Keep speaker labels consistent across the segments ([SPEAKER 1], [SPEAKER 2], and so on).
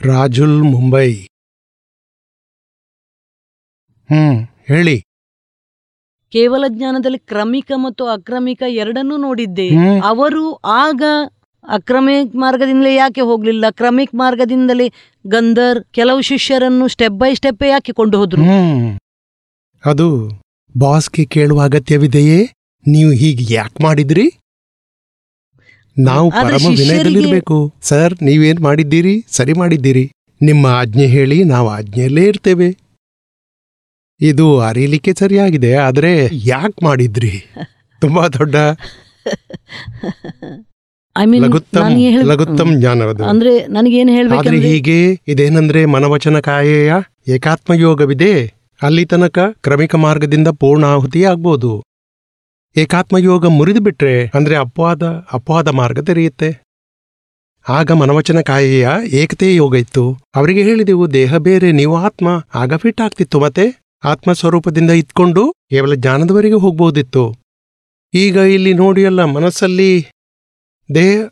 [SPEAKER 1] ರಾಜುಲ್ ಮುಂಬೈ. ಹ್ಮ್ ಹೇಳಿ.
[SPEAKER 2] ಕೇವಲ ಜ್ಞಾನದಲ್ಲಿ ಕ್ರಮಿಕ ಮತ್ತು ಅಕ್ರಮಿಕ ಎರಡನ್ನೂ ನೋಡಿದ್ದೆ.
[SPEAKER 1] ಹ್ಮ್.
[SPEAKER 2] ಅವರು ಆಗ ಅಕ್ರಮಿಕ್ ಮಾರ್ಗದಿಂದಲೇ ಯಾಕೆ ಹೋಗ್ಲಿಲ್ಲ? ಕ್ರಮಿಕ್ ಮಾರ್ಗದಿಂದಲೇ ಗಂಧರ್ ಕೆಲವು ಶಿಷ್ಯರನ್ನು ಸ್ಟೆಪ್ ಬೈ ಸ್ಟೆಪ್ ಯಾಕೆ ಕೊಂಡು ಹೋದ್ರು
[SPEAKER 1] ಹ್ಮ್. ಅದು ಬಾಸ್ಗೆ ಕೇಳುವ ಅಗತ್ಯವಿದೆಯೇ? ನೀವು ಹೀಗೆ ಯಾಕೆ ಮಾಡಿದ್ರಿ? ನಾವು ಪರಮ
[SPEAKER 2] ವಿನಯದಲ್ಲಿ
[SPEAKER 1] ಇರಬೇಕು ಸರ್ ನೀವೇನ್ ಮಾಡಿದ್ದೀರಿ? ಸರಿ ಮಾಡಿದ್ದೀರಿ. ನಿಮ್ಮ ಆಜ್ಞೆ ಹೇಳಿ ನಾವು ಆಜ್ಞೆಯಲ್ಲೇ ಇರ್ತೇವೆ. ಇದು ಅರಿಲಿಕ್ಕೆ ಸರಿಯಾಗಿದೆ ಆದರೆ ಯಾಕೆ ಮಾಡಿದ್ರಿ? ತುಂಬಾ ದೊಡ್ಡ ಲಘುತ್ತಮ್ ಜ್ಞಾನವದು
[SPEAKER 2] ಅಂದ್ರೆ ನನಗೇನು
[SPEAKER 1] ಹೀಗೆ ಇದೇನಂದ್ರೆ ಮನವಚನ ಕಾಯೆಯ ಏಕಾತ್ಮ ಯೋಗವಿದೆ ಅಲ್ಲಿ ತನಕ ಕ್ರಮಿಕ ಮಾರ್ಗದಿಂದ ಪೂರ್ಣಾಹುತಿ ಆಗ್ಬೋದು ಏಕಾತ್ಮ ಯೋಗ ಮುರಿದು ಬಿಟ್ರೆ ಅಂದ್ರೆ ಅಪವಾದ ಅಪವಾದ ಮಾರ್ಗ ತೆರೆಯುತ್ತೆ. ಆಗ ಮನವಚನ ಕಾಯಿಯ ಏಕತೆ ಯೋಗ ಇತ್ತು. ಅವರಿಗೆ ಹೇಳಿದೆವು, ದೇಹ ಬೇರೆ, ನೀವು ಆತ್ಮ. ಆಗ ಫಿಟ್ ಆಗ್ತಿತ್ತು ಮತ್ತೆ ಆತ್ಮ ಸ್ವರೂಪದಿಂದ ಇತ್ಕೊಂಡು ಕೇವಲ ಜ್ಞಾನದವರೆಗೆ ಹೋಗ್ಬೋದಿತ್ತು. ಈಗ ಇಲ್ಲಿ ನೋಡಿ ಅಲ್ಲ, ಮನಸ್ಸಲ್ಲಿ ದೇಹ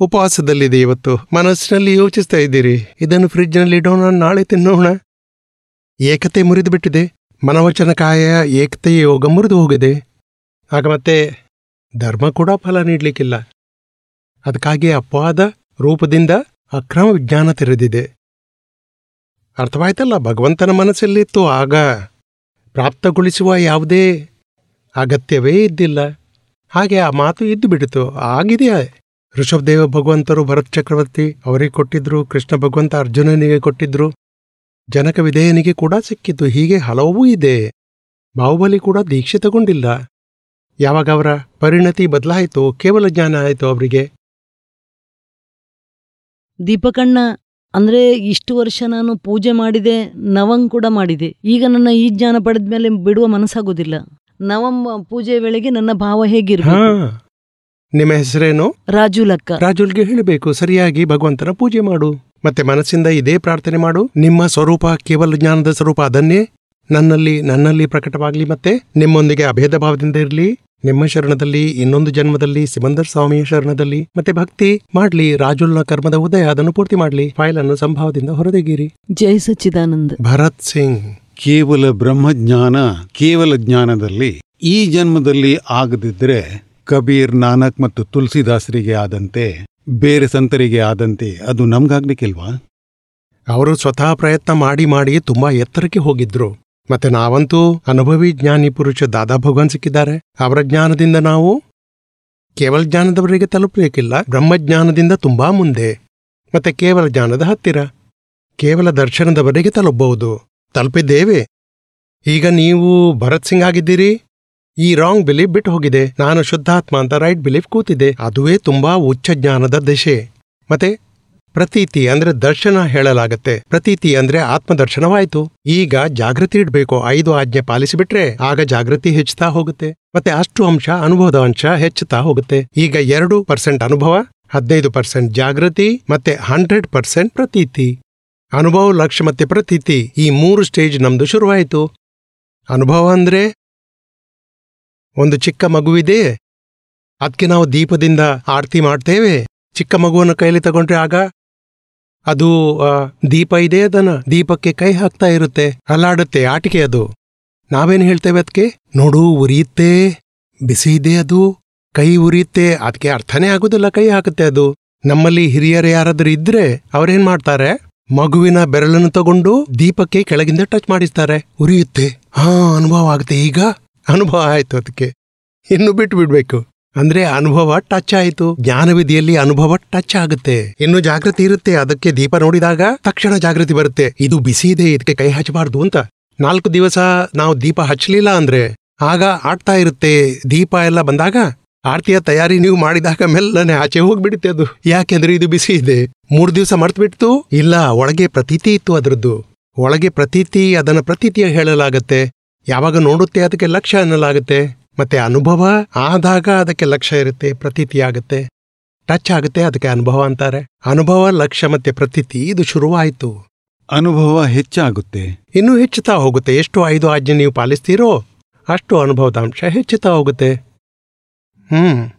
[SPEAKER 1] ಉಪವಾಸದಲ್ಲಿದೆ ಇವತ್ತು. ಮನಸ್ಸಿನಲ್ಲಿ ಯೋಚಿಸ್ತಾ ಇದ್ದೀರಿ. ಇದನ್ನು ಫ್ರಿಡ್ಜ್ನಲ್ಲಿ ಇಡೋಣ, ನಾಳೆ ತಿನ್ನೋಣ. ಏಕತೆ ಮುರಿದು ಬಿಟ್ಟಿದೆ ಮನವಚನ ಕಾಯ ಏಕತೆಯ ಯೋಗ ಮುರಿದು ಹೋಗಿದೆ. ಆಗ ಮತ್ತೆ ಧರ್ಮ ಕೂಡ ಫಲ ನೀಡಲಿಕ್ಕಿಲ್ಲ. ಅದಕ್ಕಾಗಿ ಅಪವಾದ ರೂಪದಿಂದ ಅಕ್ರಮ ವಿಜ್ಞಾನ ತೆರೆದಿದೆ. ಅರ್ಥವಾಯ್ತಲ್ಲ, ಭಗವಂತನ ಮನಸ್ಸಲ್ಲಿತ್ತು, ಆಗ ಪ್ರಾಪ್ತಗೊಳಿಸುವ ಯಾವುದೇ ಅಗತ್ಯವೇ ಇದ್ದಿಲ್ಲ. ಹಾಗೆ ಆ ಮಾತು ಇದ್ದು ಬಿಡಿತು. ಆಗಿದೆಯಾ? ಋಷಭದೇವ ಭಗವಂತರು ಭರತ್ ಚಕ್ರವರ್ತಿ ಅವರಿಗೆ ಕೊಟ್ಟಿದ್ರು, ಕೃಷ್ಣ ಭಗವಂತ ಅರ್ಜುನನಿಗೆ ಕೊಟ್ಟಿದ್ರು. ಜನಕ ವಿಧೇಯನಿಗೆ ಕೂಡ ಸಿಕ್ಕಿತು. ಹೀಗೆ ಹಲವೂ ಇದೆ. ಬಾಹುಬಲಿ ಕೂಡ ದೀಕ್ಷೆ ತಗೊಂಡಿಲ್ಲ. ಯಾವಾಗ ಅವರ ಪರಿಣತಿ ಬದಲಾಯಿತು ಕೇವಲ ಜ್ಞಾನ ಆಯಿತು ಅವರಿಗೆ?
[SPEAKER 2] ದೀಪಕಣ್ಣ ಅಂದರೆ ಇಷ್ಟು ವರ್ಷ ನಾನು ಪೂಜೆ ಮಾಡಿದೆ ನವಂ ಕೂಡ ಮಾಡಿದೆ. ಈಗ ನನ್ನ ಈ ಜ್ಞಾನ ಪಡೆದ ಮೇಲೆ ಬಿಡುವ ಮನಸ್ಸಾಗೋದಿಲ್ಲ. ನವಂ ಪೂಜೆ ವೇಳೆಗೆ ನನ್ನ ಭಾವ
[SPEAKER 1] ಹೇಗಿರ
[SPEAKER 2] ಹೇಗಿರ್ಬೇಕು
[SPEAKER 1] ನಿಮ್ಮ ಹೆಸರೇನು?
[SPEAKER 2] ರಾಜು ಲಕ್ಕ
[SPEAKER 1] ರಾಜುಲ್ಗೆ ಹೇಳಬೇಕು ಸರಿಯಾಗಿ ಭಗವಂತನ ಪೂಜೆ ಮಾಡು. ಮತ್ತೆ ಮನಸ್ಸಿಂದ ಇದೇ ಪ್ರಾರ್ಥನೆ ಮಾಡು. ನಿಮ್ಮ ಸ್ವರೂಪ ಕೇವಲ ಜ್ಞಾನದ ಸ್ವರೂಪ ಅದನ್ನೇ? ನನ್ನಲ್ಲಿ ನನ್ನಲ್ಲಿ ಪ್ರಕಟವಾಗಲಿ ಮತ್ತೆ ನಿಮ್ಮೊಂದಿಗೆ ಅಭೇದ ಭಾವದಿಂದ ಇರಲಿ. ನಿಮ್ಮ ಶರಣದಲ್ಲಿ ಇನ್ನೊಂದು ಜನ್ಮದಲ್ಲಿ ಸಿಮಂದರ್ ಸ್ವಾಮಿಯ ಶರಣದಲ್ಲಿ. ಮತ್ತೆ ಭಕ್ತಿ ಮಾಡ್ಲಿ ರಾಜುಲ್ನ ಕರ್ಮದ ಉದಯ ಅದನ್ನು ಪೂರ್ತಿ ಮಾಡ್ಲಿ. ಫೈಲ್ ಅನ್ನು ಸಂಭಾವದಿಂದ ಹೊರದಗಿರಿ
[SPEAKER 2] ಜೈ ಸಚ್ಚಿದಾನಂದ.
[SPEAKER 1] ಭರತ್ ಸಿಂಗ್.
[SPEAKER 3] ಕೇವಲ ಬ್ರಹ್ಮಜ್ಞಾನ ಕೇವಲ ಜ್ಞಾನದಲ್ಲಿ ಈ ಜನ್ಮದಲ್ಲಿ ಆಗದಿದ್ರೆ ಕಬೀರ್ ನಾನಕ್ ಮತ್ತು ತುಳಸಿದಾಸರಿಗೆ ಆದಂತೆ ಬೇರೆ ಸಂತರಿಗೆ ಆದಂತೆ ಅದು ನಮ್ಗಾಗ್ಲಿಕ್ಕಿಲ್ವಾ
[SPEAKER 1] ಅವರು ಸ್ವತಃ ಪ್ರಯತ್ನ ಮಾಡಿ ಮಾಡಿ ತುಂಬಾ ಎತ್ತರಕ್ಕೆ ಹೋಗಿದ್ರು. ಮತ್ತೆ ನಾವಂತೂ ಅನುಭವಿ ಜ್ಞಾನಿ ಪುರುಷ ದಾದಾ ಭಗವಾನ್ ಸಿಕ್ಕಿದ್ದಾರೆ. ಅವರ ಜ್ಞಾನದಿಂದ ನಾವು ಕೇವಲ ಜ್ಞಾನದವರಿಗೆ ತಲುಪಬೇಕಿಲ್ಲ, ಬ್ರಹ್ಮಜ್ಞಾನದಿಂದ ತುಂಬಾ ಮುಂದೆ. ಮತ್ತೆ ಕೇವಲ ಜ್ಞಾನದ ಹತ್ತಿರ, ಕೇವಲ ದರ್ಶನದವರೆಗೆ ತಲುಪಬಹುದು. ತಲುಪಿದ್ದೇವೆ. ಈಗ ನೀವು ಭರತ್ ಸಿಂಗ್ ಆಗಿದ್ದೀರಿ. ಈ ರಾಂಗ್ ಬಿಲೀಫ್ ಬಿಟ್ಟು ಹೋಗಿದೆ. ನಾನು ಶುದ್ಧಾತ್ಮ ಅಂತ ರೈಟ್ ಬಿಲೀಫ್ ಕೂತಿದೆ. ಅದುವೇ ತುಂಬಾ ಉಚ್ಚ ಜ್ಞಾನದ ದಶೆ. ಮತ್ತೆ ಪ್ರತೀತಿ ಅಂದ್ರೆ ದರ್ಶನ ಹೇಳಲಾಗತ್ತೆ. ಪ್ರತೀತಿ ಅಂದ್ರೆ ಆತ್ಮದರ್ಶನವಾಯ್ತು. ಈಗ ಜಾಗೃತಿ ಇಡ್ಬೇಕು. ಐದು ಆಜ್ಞೆ ಪಾಲಿಸಿಬಿಟ್ರೆ ಆಗ ಜಾಗೃತಿ ಹೆಚ್ಚುತ್ತಾ ಹೋಗುತ್ತೆ. ಮತ್ತೆ ಅಷ್ಟು ಅಂಶ, ಅನುಭವದ ಅಂಶ ಹೆಚ್ಚುತ್ತಾ ಹೋಗುತ್ತೆ. ಈಗ ಎರಡು ಪರ್ಸೆಂಟ್ ಅನುಭವ, ಹದಿನೈದು ಪರ್ಸೆಂಟ್ ಜಾಗೃತಿ, ಮತ್ತೆ ಹಂಡ್ರೆಡ್ ಪರ್ಸೆಂಟ್ ಪ್ರತೀತಿ. ಅನುಭವ ಲಕ್ಷ ಮತ್ತೆ ಪ್ರತೀತಿ ಈ ಮೂರು ಸ್ಟೇಜ್ ನಮ್ದು ಶುರುವಾಯಿತು. ಅನುಭವ ಅಂದ್ರೆ ಒಂದು ಚಿಕ್ಕ ಮಗುವಿದೆ. ಅದಕ್ಕೆ ನಾವು ದೀಪದಿಂದ ಆರತಿ ಮಾಡ್ತೇವೆ. ಚಿಕ್ಕ ಮಗುವನ್ನು ಕೈಲಿ ತಗೊಂಡ್ರೆ ಆಗ ಅದು ದೀಪ ಇದೆ ಅದನ್ನ. ದೀಪಕ್ಕೆ ಕೈ ಹಾಕ್ತಾ ಇರುತ್ತೆ. ಅಲ್ಲಾಡುತ್ತೆ. ಆಟಿಕೆ ಅದು. ನಾವೇನು ಹೇಳ್ತೇವೆ ಅದಕ್ಕೆ ನೋಡು, ಉರಿಯುತ್ತೆ. ಬಿಸಿ ಇದೆ ಅದು. ಕೈ ಉರಿಯುತ್ತೆ. ಅದಕ್ಕೆ ಅರ್ಥನೇ ಆಗೋದಿಲ್ಲ ಕೈ ಹಾಕುತ್ತೆ ಅದು. ನಮ್ಮಲ್ಲಿ ಹಿರಿಯರು ಯಾರಾದರೂ ಇದ್ರೆ ಅವ್ರೇನ್ ಮಾಡ್ತಾರೆ? ಮಗುವಿನ ಬೆರಳನ್ನು ತಗೊಂಡು ದೀಪಕ್ಕೆ ಕೆಳಗಿಂದ ಟಚ್ ಮಾಡಿಸ್ತಾರೆ. ಉರಿಯುತ್ತೆ. ಹಾ, ಅನುಭವ ಆಗುತ್ತೆ ಈಗ. ಅನುಭವ ಆಯ್ತು ಅದಕ್ಕೆ ಇನ್ನು ಬಿಟ್ಟು ಬಿಡ್ಬೇಕು ಅಂದ್ರೆ ಅನುಭವ ಟಚ್ ಆಯಿತು. ಜ್ಞಾನವಿಧಿಯಲ್ಲಿ ಅನುಭವ ಟಚ್ ಆಗುತ್ತೆ. ಇನ್ನು ಜಾಗೃತಿ ಇರುತ್ತೆ. ಅದಕ್ಕೆ ದೀಪ ನೋಡಿದಾಗ ತಕ್ಷಣ ಜಾಗೃತಿ ಬರುತ್ತೆ. ಇದು ಬಿಸಿ ಇದೆ, ಇದಕ್ಕೆ ಕೈ ಹಚ್ಚಬಾರ್ದು ಅಂತ. ನಾಲ್ಕು ದಿವಸ ನಾವು ದೀಪ ಹಚ್ಚಲಿಲ್ಲ ಅಂದ್ರೆ ಆಗ ಆಡ್ತಾ ಇರುತ್ತೆ. ದೀಪ ಎಲ್ಲ ಬಂದಾಗ ಆರ್ತಿಯ ತಯಾರಿ ನೀವು ಮಾಡಿದಾಗ ಮೆಲ್ಲನೆ ಆಚೆ ಹೋಗ್ಬಿಡುತ್ತೆ ಅದು. ಯಾಕೆಂದ್ರೆ ಇದು ಬಿಸಿ ಇದೆ. ಮೂರು ದಿವಸ ಮರ್ತು ಬಿಡ್ತು ಇಲ್ಲ, ಒಳಗೆ ಪ್ರತೀತಿ ಇತ್ತು ಅದರದ್ದು. ಒಳಗೆ ಪ್ರತೀತಿ, ಅದನ್ನ ಪ್ರತೀತಿಯ ಹೇಳಲಾಗತ್ತೆ. ಯಾವಾಗ ನೋಡುತ್ತೆ ಅದಕ್ಕೆ ಲಕ್ಷ್ಯ ಅನ್ನಲಾಗುತ್ತೆ. ಮತ್ತೆ ಅನುಭವ ಆದಾಗ ಅದಕ್ಕೆ ಲಕ್ಷ್ಯ ಇರುತ್ತೆ ಪ್ರತೀತಿ ಆಗುತ್ತೆ. ಟಚ್ ಆಗುತ್ತೆ ಅದಕ್ಕೆ ಅನುಭವ ಅಂತಾರೆ. ಅನುಭವ ಲಕ್ಷ್ಯ ಮತ್ತೆ ಪ್ರತೀತಿ ಇದು ಶುರುವಾಯಿತು.
[SPEAKER 3] ಅನುಭವ ಹೆಚ್ಚಾಗುತ್ತೆ.
[SPEAKER 1] ಇನ್ನೂ ಹೆಚ್ಚುತ್ತಾ ಹೋಗುತ್ತೆ. ಎಷ್ಟು ಐದು ಆಜ್ಞೆ ನೀವು ಪಾಲಿಸ್ತೀರೋ ಅಷ್ಟು ಅನುಭವದ ಅಂಶ ಹೆಚ್ಚುತ್ತಾ ಹೋಗುತ್ತೆ. ಹ್ಮ್.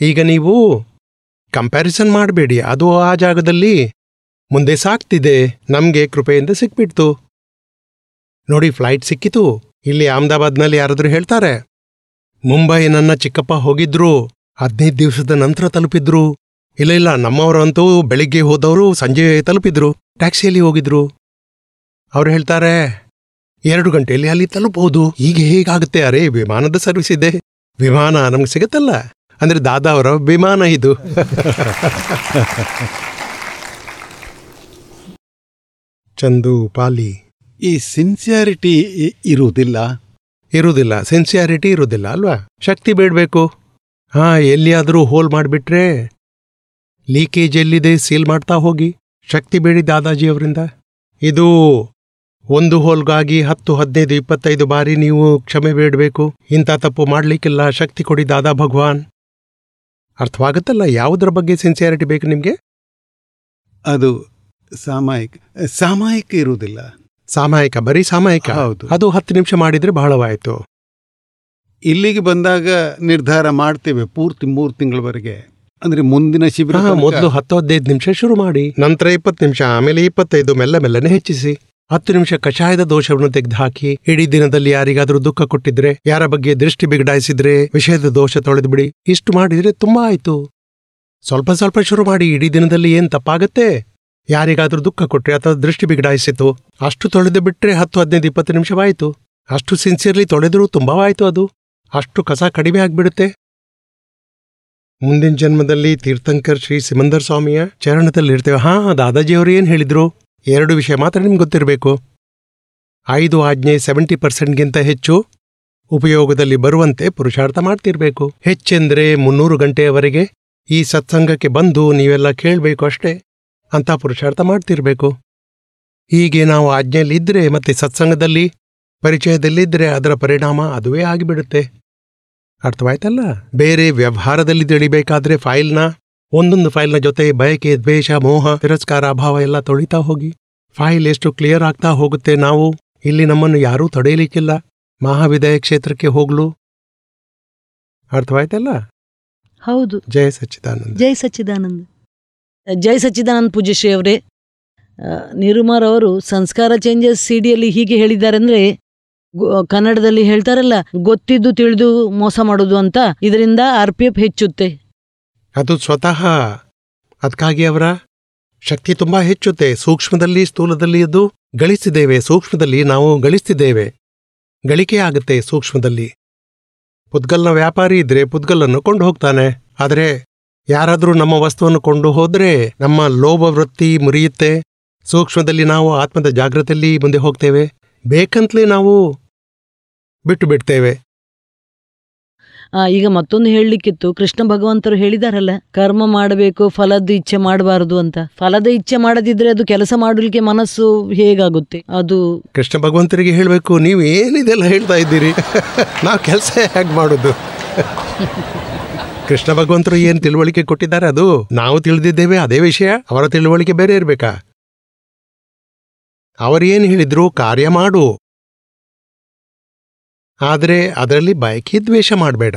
[SPEAKER 1] ಈಗ ನೀವು ಕಂಪ್ಯಾರಿಸನ್ ಮಾಡಬೇಡಿ. ಅದು ಆ ಜಾಗದಲ್ಲಿ ಮುಂದೆ ಸಾಕ್ತಿದೆ. ನಮಗೆ ಕೃಪೆಯಿಂದ ಸಿಕ್ಬಿಡ್ತು. ನೋಡಿ ಫ್ಲೈಟ್ ಸಿಕ್ಕಿತು. ಇಲ್ಲಿ ಅಹಮದಾಬಾದ್ನಲ್ಲಿ ಯಾರಾದರೂ ಹೇಳ್ತಾರೆ ಮುಂಬೈ ನನ್ನ ಚಿಕ್ಕಪ್ಪ ಹೋಗಿದ್ರು. ಹದಿನೈದು ದಿವಸದ ನಂತರ ತಲುಪಿದ್ರು. ಇಲ್ಲ ಇಲ್ಲ, ನಮ್ಮವರಂತೂ ಬೆಳಿಗ್ಗೆ ಹೋದವರು ಸಂಜೆ ತಲುಪಿದ್ರು. ಟ್ಯಾಕ್ಸಿಯಲ್ಲಿ ಹೋಗಿದ್ರು. ಅವ್ರು ಹೇಳ್ತಾರೆ, ಎರಡು ಗಂಟೆಯಲ್ಲಿ ಅಲ್ಲಿ ತಲುಪಬಹುದು ಈಗ ಹೇಗಾಗುತ್ತೆ? ಅರೆ, ವಿಮಾನದ ಸರ್ವಿಸ್ ಇದೆ. ವಿಮಾನ ನಮ್ಗೆ ಸಿಗತ್ತಲ್ಲ. ಅಂದ್ರೆ ದಾದಾ ಅವರ ವಿಮಾನ ಇದು. ಚಂದು, ಪಾಲಿ.
[SPEAKER 3] ಈ ಸಿನ್ಸಿಯಾರಿಟಿ ಇರುವುದಿಲ್ಲ.
[SPEAKER 1] ಇರುವುದಿಲ್ಲ ಸೆನ್ಸಿಯಾರಿಟಿ ಇರುವುದಿಲ್ಲ ಅಲ್ವಾ? ಶಕ್ತಿ ಬೇಡಬೇಕು. ಹಾ, ಎಲ್ಲಿಯಾದರೂ ಹೋಲ್ ಮಾಡಿಬಿಟ್ರೆ ಲೀಕೇಜ್ ಎಲ್ಲಿದೆ ಸೀಲ್ ಮಾಡ್ತಾ ಹೋಗಿ. ಶಕ್ತಿ ಬೇಡಿ ದಾದಾಜಿಯವರಿಂದ. ಇದು ಒಂದು ಹೋಲ್ಗಾಗಿ ಹತ್ತು, ಹದಿನೈದು, ಇಪ್ಪತ್ತೈದು ಬಾರಿ ನೀವು ಕ್ಷಮೆ ಬೇಡಬೇಕು. ಇಂಥ ತಪ್ಪು ಮಾಡಲಿಕ್ಕಿಲ್ಲ, ಶಕ್ತಿ ಕೊಡಿ ದಾದಾ ಭಗವಾನ್. ಅರ್ಥವಾಗುತ್ತಲ್ಲ, ಯಾವುದರ ಬಗ್ಗೆ ಸಿನ್ಸಿಯಾರಿಟಿ ಬೇಕು ನಿಮಗೆ?
[SPEAKER 3] ಅದು ಸಾಮಾಯಿಕ ಸಾಮಾಯಿಕ ಇರುವುದಿಲ್ಲ.
[SPEAKER 1] ಸಾಮಾಯಿಕ ಬರೀ ಸಾಮಾಯಿಕ.
[SPEAKER 3] ಹೌದು.
[SPEAKER 1] ಅದು ಹತ್ತು ನಿಮಿಷ ಮಾಡಿದ್ರೆ ಬಹಳವಾಯಿತು.
[SPEAKER 3] ಇಲ್ಲಿಗೆ ಬಂದಾಗ ನಿರ್ಧಾರ ಮಾಡ್ತೇವೆ ಪೂರ್ತಿ ಮೂರು ತಿಂಗಳವರೆಗೆ. ಅಂದ್ರೆ ಮುಂದಿನ ಶಿಬಿರ
[SPEAKER 1] ಮೊದಲು ಹತ್ತು ಹದಿನೈದು ನಿಮಿಷ ಶುರು ಮಾಡಿ ನಂತರ ಇಪ್ಪತ್ತು ನಿಮಿಷ ಆಮೇಲೆ ಇಪ್ಪತ್ತೈದು ಮೆಲ್ಲ ಮೆಲ್ಲನೆ ಹೆಚ್ಚಿಸಿ. ಹತ್ತು ನಿಮಿಷ ಕಷಾಯದ ದೋಷವನ್ನು ತೆಗೆದುಹಾಕಿ ಇಡೀ ದಿನದಲ್ಲಿ ಯಾರಿಗಾದರೂ ದುಃಖ ಕೊಟ್ಟಿದ್ರೆ ಯಾರ ಬಗ್ಗೆ ದೃಷ್ಟಿ ಬಿಗಡಾಯಿಸಿದ್ರೆ ವಿಷಯದ ದೋಷ ತೊಳೆದು ಬಿಡಿ ಇಷ್ಟು ಮಾಡಿದ್ರೆ ತುಂಬಾ ಆಯ್ತು. ಸ್ವಲ್ಪ ಸ್ವಲ್ಪ ಶುರು ಮಾಡಿ ಇಡೀ ದಿನದಲ್ಲಿ ಏನ್ ತಪ್ಪಾಗತ್ತೆ? ಯಾರಿಗಾದ್ರೂ ದುಃಖ ಕೊಟ್ರೆ ಅಥವಾ ದೃಷ್ಟಿ ಬಿಗಡಾಯಿಸಿತು ಅಷ್ಟು ತೊಳೆದು ಬಿಟ್ರೆ ಹತ್ತು ಹದಿನೈದು ಇಪ್ಪತ್ತು ನಿಮಿಷವಾಯಿತು. ಅಷ್ಟು ಸಿನ್ಸಿಯರ್ಲಿ ತೊಳೆದ್ರೂ ತುಂಬವಾಯಿತು ಅದು. ಅಷ್ಟು ಕಸ ಕಡಿಮೆ ಆಗ್ಬಿಡುತ್ತೆ. ಮುಂದಿನ ಜನ್ಮದಲ್ಲಿ ತೀರ್ಥಂಕರ್ ಶ್ರೀ ಸಿಮಂದರ್ ಸ್ವಾಮಿಯ ಚರಣದಲ್ಲಿ ಇರ್ತೇವೆ ಹಾ, ದಾದಾಜಿಯವರು ಏನು ಹೇಳಿದ್ರು? ಎರಡು ವಿಷಯ ಮಾತ್ರ ನಿಮ್ಗೆ ಗೊತ್ತಿರಬೇಕು. ಐದು ಆಜ್ಞೆ ಸೆವೆಂಟಿ ಪರ್ಸೆಂಟ್ಗಿಂತ ಹೆಚ್ಚು ಉಪಯೋಗದಲ್ಲಿ ಬರುವಂತೆ ಪುರುಷಾರ್ಥ ಮಾಡ್ತಿರ್ಬೇಕು. ಹೆಚ್ಚೆಂದರೆ ಮುನ್ನೂರು ಗಂಟೆಯವರೆಗೆ ಈ ಸತ್ಸಂಗಕ್ಕೆ ಬಂದು ನೀವೆಲ್ಲ ಕೇಳಬೇಕು ಅಷ್ಟೇ. ಅಂತ ಪುರುಷಾರ್ಥ ಮಾಡ್ತಿರಬೇಕು. ಹೀಗೆ ನಾವು ಆಜ್ಞೆಯಲ್ಲಿದ್ದರೆ ಮತ್ತೆ ಸತ್ಸಂಗದಲ್ಲಿ ಪರಿಚಯದಲ್ಲಿದ್ದರೆ ಅದರ ಪರಿಣಾಮ ಅದುವೇ ಆಗಿಬಿಡುತ್ತೆ. ಅರ್ಥವಾಯ್ತಲ್ಲ? ಬೇರೆ ವ್ಯವಹಾರದಲ್ಲಿ ತಿಳಿಬೇಕಾದ್ರೆ ಫೈಲ್ನ ಒಂದೊಂದು ಫೈಲ್ನ ಜೊತೆ ಬಯಕೆ ದ್ವೇಷ ಮೋಹ ತಿರಸ್ಕಾರ ಅಭಾವ ಎಲ್ಲ ತೊಳಿತಾ ಹೋಗಿ. ಫೈಲ್ ಎಷ್ಟು ಕ್ಲಿಯರ್ ಆಗ್ತಾ ಹೋಗುತ್ತೆ ನಾವು ಇಲ್ಲಿ ನಮ್ಮನ್ನು ಯಾರೂ ತಡೆಯಲಿಕ್ಕಿಲ್ಲ. ಮಹಾವಿದಯ ಕ್ಷೇತ್ರಕ್ಕೆ ಹೋಗ್ಲು. ಅರ್ಥವಾಯ್ತಲ್ಲ?
[SPEAKER 2] ಹೌದು.
[SPEAKER 1] ಜಯ ಸಚ್ಚಿದಾನಂದ.
[SPEAKER 2] ಜಯ ಸಚ್ಚಿದಾನಂದ್. ಜೈ ಸಚ್ಚಿದಾನಂದ ಪೂಜ್ಯಶ್ರೀ ಅವರೇ. ನಿರುಮಾರ್ ಅವರು ಸಂಸ್ಕಾರ ಚೇಂಜಸ್ ಸಿಡಿಯಲ್ಲಿ ಹೀಗೆ ಹೇಳಿದ್ದಾರೆ ಅಂದ್ರೆ ಗೊ- ಕನ್ನಡದಲ್ಲಿ ಹೇಳ್ತಾರಲ್ಲ, ಗೊತ್ತಿದ್ದು ತಿಳಿದು ಮೋಸ ಮಾಡೋದು ಅಂತ, ಇದರಿಂದ ಆರ್ ಪಿ ಎಫ್ ಹೆಚ್ಚುತ್ತೆ.
[SPEAKER 1] ಅದು ಸ್ವತಃ ಅದಕ್ಕಾಗಿ ಅವರ ಶಕ್ತಿ ತುಂಬಾ ಹೆಚ್ಚುತ್ತೆ. ಸೂಕ್ಷ್ಮದಲ್ಲಿ, ಸ್ಥೂಲದಲ್ಲಿ ಅದು ಗಳಿಸಿದ್ದೇವೆ. ಸೂಕ್ಷ್ಮದಲ್ಲಿ ನಾವು ಗಳಿಸ್ತಿದ್ದೇವೆ. ಗಳಿಕೆ ಆಗುತ್ತೆ ಸೂಕ್ಷ್ಮದಲ್ಲಿ. ಪುದ್ಗಲ್ನ ವ್ಯಾಪಾರಿ ಇದ್ರೆ ಪುದ್ಗಲ್ಲನ್ನು ಕೊಂಡು ಹೋಗ್ತಾನೆ ಆದರೆ ಯಾರಾದರೂ ನಮ್ಮ ವಸ್ತುವನ್ನು ಕೊಂಡು ಹೋದರೆ ನಮ್ಮ ಲೋಭ ವೃತ್ತಿ ಮುರಿಯುತ್ತೆ. ಸೂಕ್ಷ್ಮದಲ್ಲಿ ನಾವು ಆತ್ಮದ ಜಾಗೃತಿಯಲ್ಲಿ ಮುಂದೆ ಹೋಗ್ತೇವೆ. ಬೇಕಂತಲೇ ನಾವು ಬಿಟ್ಟು ಬಿಡ್ತೇವೆ.
[SPEAKER 2] ಆ, ಈಗ ಮತ್ತೊಂದು ಹೇಳಲಿಕ್ಕಿತ್ತು. ಕೃಷ್ಣ ಭಗವಂತರು ಹೇಳಿದಾರಲ್ಲ ಕರ್ಮ ಮಾಡಬೇಕು ಫಲದ ಇಚ್ಛೆ ಮಾಡಬಾರದು ಅಂತ. ಫಲದ ಇಚ್ಛೆ ಮಾಡದಿದ್ರೆ ಅದು ಕೆಲಸ ಮಾಡಲಿಕ್ಕೆ ಮನಸ್ಸು ಹೇಗಾಗುತ್ತೆ? ಅದು
[SPEAKER 1] ಕೃಷ್ಣ ಭಗವಂತರಿಗೆ ಹೇಳಬೇಕು ನೀವು ಏನಿದೆಲ್ಲ ಹೇಳ್ತಾ ಇದ್ದೀರಿ? ನಾವು ಕೆಲಸ ಹೇಗೆ ಮಾಡೋದು? ಕೃಷ್ಣ ಭಗವಂತರು ಏನು ತಿಳುವಳಿಕೆ ಕೊಟ್ಟಿದ್ದಾರೆ ಅದು? ನಾವು ತಿಳಿದಿದ್ದೇವೆ ಅದೇ ವಿಷಯ. ಅವರ ತಿಳುವಳಿಕೆ ಬೇರೆ ಇರಬೇಕಾ? ಅವರೇನು ಹೇಳಿದ್ರು ಕಾರ್ಯ ಮಾಡು. ಆದರೆ ಅದರಲ್ಲಿ ಬಯಕೆ ದ್ವೇಷ ಮಾಡಬೇಡ.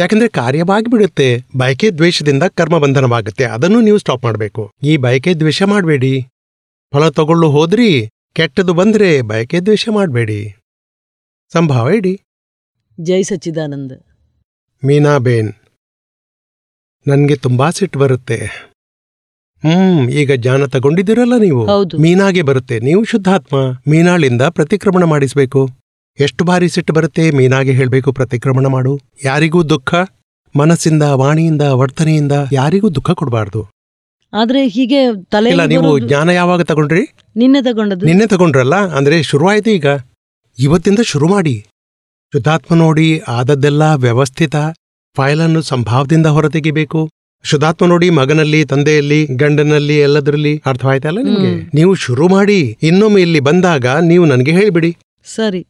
[SPEAKER 1] ಯಾಕಂದ್ರೆ ಕಾರ್ಯವಾಗಿಬಿಡುತ್ತೆ. ಬಯಕೆ ದ್ವೇಷದಿಂದ ಕರ್ಮ ಬಂಧನವಾಗುತ್ತೆ ಅದನ್ನು ನೀವು ಸ್ಟಾಪ್ ಮಾಡಬೇಕು. ಈ ಬಯಕೆ ದ್ವೇಷ ಮಾಡಬೇಡಿ. ಫಲ ತಗೊಳ್ಳು ಹೋದ್ರಿ. ಕೆಟ್ಟದು ಬಂದ್ರೆ ಬಯಕೆ ದ್ವೇಷ ಮಾಡಬೇಡಿ. ಸಂಭಾವ ಇಡಿ.
[SPEAKER 2] ಜೈ ಸಚ್ಚಿದಾನಂದ.
[SPEAKER 1] ಮೀನಾಬೇನ್ ನನ್ಗೆ ತುಂಬಾ ಸಿಟ್ಟು ಬರುತ್ತೆ. ಹ್ಮ್ ಈಗ ಜ್ಞಾನ ತಗೊಂಡಿದ್ದೀರಲ್ಲ ನೀವು?
[SPEAKER 2] ಹೌದು.
[SPEAKER 1] ಮೀನಾಗೆ ಬರುತ್ತೆ. ನೀವು ಶುದ್ಧಾತ್ಮ ಮೀನಾಳಿಂದ ಪ್ರತಿಕ್ರಮಣ ಮಾಡಿಸ್ಬೇಕು. ಎಷ್ಟು ಬಾರಿ ಸಿಟ್ಟು ಬರುತ್ತೆ ಮೀನಾಗೆ ಹೇಳ್ಬೇಕು ಪ್ರತಿಕ್ರಮಣ ಮಾಡು. ಯಾರಿಗೂ ದುಃಖ ಮನಸ್ಸಿಂದ ವಾಣಿಯಿಂದ ವರ್ತನೆಯಿಂದ ಯಾರಿಗೂ ದುಃಖ ಕೊಡಬಾರ್ದು.
[SPEAKER 2] ಆದ್ರೆ ಹೀಗೆ ತಲೆ
[SPEAKER 1] ಇಲ್ಲ ನೀವು ಜ್ಞಾನ ಯಾವಾಗ ತಗೊಂಡ್ರಿ?
[SPEAKER 2] ನಿನ್ನೆ ತಗೊಂಡದ್ದು.
[SPEAKER 1] ನಿನ್ನೆ ತಗೊಂಡ್ರಲ್ಲ? ಅಂದ್ರೆ ಶುರುವಾಯ್ತು ಈಗ. ಇವತ್ತಿಂದ ಶುರು ಮಾಡಿ. ಶುದ್ಧಾತ್ಮ ನೋಡಿ ಆದದ್ದೆಲ್ಲ ವ್ಯವಸ್ಥಿತ. ಫೈಲನ್ನು ಸಂಭಾವದಿಂದ ಹೊರತೆಗಿಬೇಕು ಶುದ್ಧಾತ್ಮ ನೋಡಿ ಮಗನಲ್ಲಿ ತಂದೆಯಲ್ಲಿ ಗಂಡನಲ್ಲಿ ಎಲ್ಲದರಲ್ಲಿ ಅರ್ಥವಾಯ್ತಲ್ಲ ನಿಮಗೆ. ನೀವು ಶುರು ಮಾಡಿ ಇನ್ನೊಮ್ಮೆ ಇಲ್ಲಿ ಬಂದಾಗ ನೀವು ನನಗೆ ಹೇಳಿಬಿಡಿ.
[SPEAKER 2] ಸರಿ.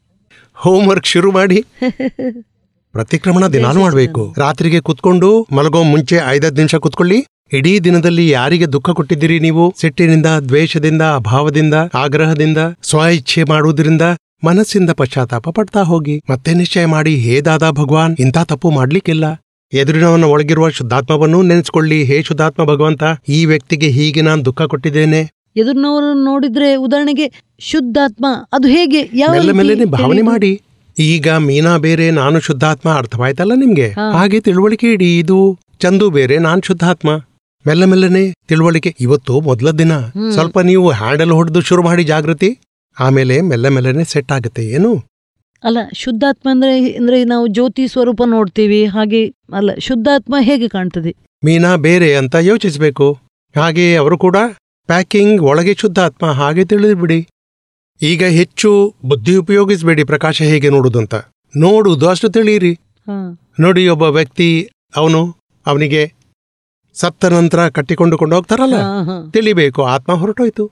[SPEAKER 1] ಹೋಮ್ ವರ್ಕ್ ಶುರು ಮಾಡಿ. ಪ್ರತಿಕ್ರಮಣ ದಿನಾಲು ಮಾಡಬೇಕು. ರಾತ್ರಿಗೆ ಕುತ್ಕೊಂಡು ಮಲಗೋ ಮುಂಚೆ ಐದತ್ತು ನಿಮಿಷ ಕುತ್ಕೊಳ್ಳಿ. ಇಡೀ ದಿನದಲ್ಲಿ ಯಾರಿಗೆ ದುಃಖ ಕೊಟ್ಟಿದ್ದೀರಿ ನೀವು? ಸಿಟ್ಟಿನಿಂದ ದ್ವೇಷದಿಂದ ಅಭಾವದಿಂದ ಆಗ್ರಹದಿಂದ ಸ್ವ ಇಚ್ಛೆ ಮಾಡುವುದರಿಂದ? ಮನಸ್ಸಿಂದ ಪಶ್ಚಾತ್ತಾಪ ಪಡ್ತಾ ಹೋಗಿ. ಮತ್ತೆ ನಿಶ್ಚಯ ಮಾಡಿ ಹೇ ದಾದಾ ಭಗವಾನ್ ಇಂಥ ತಪ್ಪು ಮಾಡ್ಲಿಕ್ಕಿಲ್ಲ. ಎದುರಿನವನ ಒಳಗಿರುವ ಶುದ್ಧಾತ್ಮವನ್ನು ನೆನೆಸ್ಕೊಳ್ಳಿ. ಹೇ ಶುದ್ಧಾತ್ಮ ಭಗವಂತ ಈ ವ್ಯಕ್ತಿಗೆ ಹೀಗೆ ನಾನು ದುಃಖ ಕೊಟ್ಟಿದ್ದೇನೆ.
[SPEAKER 2] ಎದುರಿನವರನ್ನು ನೋಡಿದ್ರೆ ಉದಾಹರಣೆಗೆ ಶುದ್ಧಾತ್ಮ ಅದು ಹೇಗೆ? ಯಾವ
[SPEAKER 1] ಮೆಲ್ಲ ಭಾವನೆ ಮಾಡಿ. ಈಗ ಮೀನಾ ಬೇರೆ ನಾನು ಶುದ್ಧಾತ್ಮ ಅರ್ಥವಾಯ್ತಲ್ಲ ನಿಮ್ಗೆ? ಹಾಗೆ ತಿಳುವಳಿಕೆ ಇಡಿ. ಇದು ಚಂದು ಬೇರೆ ನಾನ್ ಶುದ್ಧಾತ್ಮ. ಮೆಲ್ಲ ಮೆಲ್ಲನೆ ತಿಳುವಳಿಕೆ. ಇವತ್ತು ಮೊದಲ ದಿನ. ಸ್ವಲ್ಪ ನೀವು ಹ್ಯಾಂಡಲ್ ಹೊಡೆದು ಶುರು ಮಾಡಿ ಜಾಗೃತಿ. ಆಮೇಲೆ ಮೆಲ್ಲ ಮೆಲ್ಲನೆ ಸೆಟ್ ಆಗುತ್ತೆ ಏನು?
[SPEAKER 2] ಅಲ್ಲ ಶುದ್ಧಾತ್ಮ ಅಂದ್ರೆ ಅಂದ್ರೆ ನಾವು ಜ್ಯೋತಿ ಸ್ವರೂಪ ನೋಡ್ತೀವಿ ಹಾಗೆ ಅಲ್ಲ ಶುದ್ಧಾತ್ಮ ಹೇಗೆ ಕಾಣ್ತದೆ?
[SPEAKER 1] ಮೀನಾ ಬೇರೆ ಅಂತ ಯೋಚಿಸಬೇಕು. ಹಾಗೆ ಅವರು ಕೂಡ ಪ್ಯಾಕಿಂಗ್ ಒಳಗೆ ಶುದ್ಧಾತ್ಮ ಹಾಗೆ ತಿಳಿದ್ಬಿಡಿ ಈಗ ಹೆಚ್ಚು ಬುದ್ಧಿ ಉಪಯೋಗಿಸಬೇಡಿ ಪ್ರಕಾಶ ಹೇಗೆ ನೋಡುದು ಅಂತ. ನೋಡುದು ಅಷ್ಟು ತಿಳಿಯಿರಿ. ನೋಡಿ ಒಬ್ಬ ವ್ಯಕ್ತಿ ಅವನು ಅವನಿಗೆ ಸತ್ತ ನಂತರ ಕಟ್ಟಿಕೊಂಡು ಕೊಂಡು ಹೋಗ್ತಾರಲ್ಲ. ತಿಳಿಬೇಕು ಆತ್ಮ ಹೊರಟೋಯ್ತು.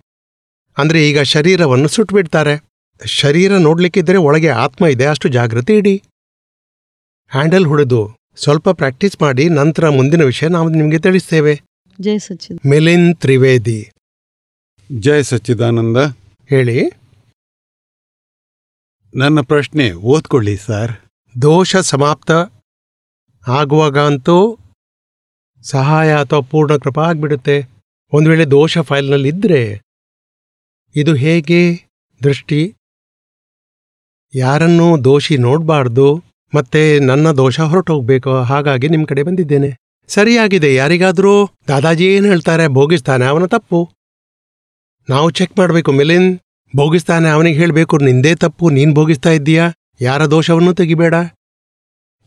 [SPEAKER 1] ಅಂದ್ರೆ ಈಗ ಶರೀರವನ್ನು ಸುಟ್ಬಿಡ್ತಾರೆ. ಶರೀರ ನೋಡ್ಲಿಕ್ಕಿದ್ರೆ ಒಳಗೆ ಆತ್ಮ ಇದೆ ಅಷ್ಟು ಜಾಗೃತಿ ಇಡಿ. ಹ್ಯಾಂಡಲ್ ಹೊಡೆದು ಸ್ವಲ್ಪ ಪ್ರಾಕ್ಟೀಸ್ ಮಾಡಿ ನಂತರ ಮುಂದಿನ ವಿಷಯ ನಾವು ನಿಮಗೆ ತಿಳಿಸ್ತೇವೆ.
[SPEAKER 2] ಜಯ ಸಚ್ಚಿದ್
[SPEAKER 1] ಮಿಲಿನ್ ತ್ರಿವೇದಿ.
[SPEAKER 3] ಜಯ ಸಚ್ಚಿದಾನಂದ.
[SPEAKER 1] ಹೇಳಿ.
[SPEAKER 3] ನನ್ನ ಪ್ರಶ್ನೆ ಓದ್ಕೊಳ್ಳಿ ಸರ್.
[SPEAKER 1] ದೋಷ ಸಮಾಪ್ತ ಆಗುವಾಗ ಅಂತೂ ಸಹಾಯ ಅಥವಾ ಪೂರ್ಣ ಕೃಪಾ ಆಗಿಬಿಡುತ್ತೆ. ಒಂದು ವೇಳೆ ದೋಷ ಫೈಲ್ನಲ್ಲಿ ಇದ್ರೆ ಇದು ಹೇಗೆ? ದೃಷ್ಟಿ. ಯಾರನ್ನೂ ದೋಷಿ ನೋಡಬಾರ್ದು, ಮತ್ತೆ ನನ್ನ ದೋಷ ಹೊರಟೋಗ್ಬೇಕು, ಹಾಗಾಗಿ ನಿಮ್ಮ ಕಡೆ ಬಂದಿದ್ದೇನೆ. ಸರಿಯಾಗಿದೆ, ಯಾರಿಗಾದರೂ ದಾದಾಜಿ ಏನು ಹೇಳ್ತಾರೆ? ಭೋಗಿಸ್ತಾನೆ ಅವನ ತಪ್ಪು. ನಾವು ಚೆಕ್ ಮಾಡಬೇಕು ಮಿಲಿನ್ ಭೋಗಿಸ್ತಾನೆ ಅವನಿಗೆ ಹೇಳಬೇಕು, ನಿಂದೇ ತಪ್ಪು, ನೀನು ಭೋಗಿಸ್ತಾ ಇದ್ದೀಯಾ? ಯಾರ ದೋಷವನ್ನು ತೆಗಿಬೇಡ.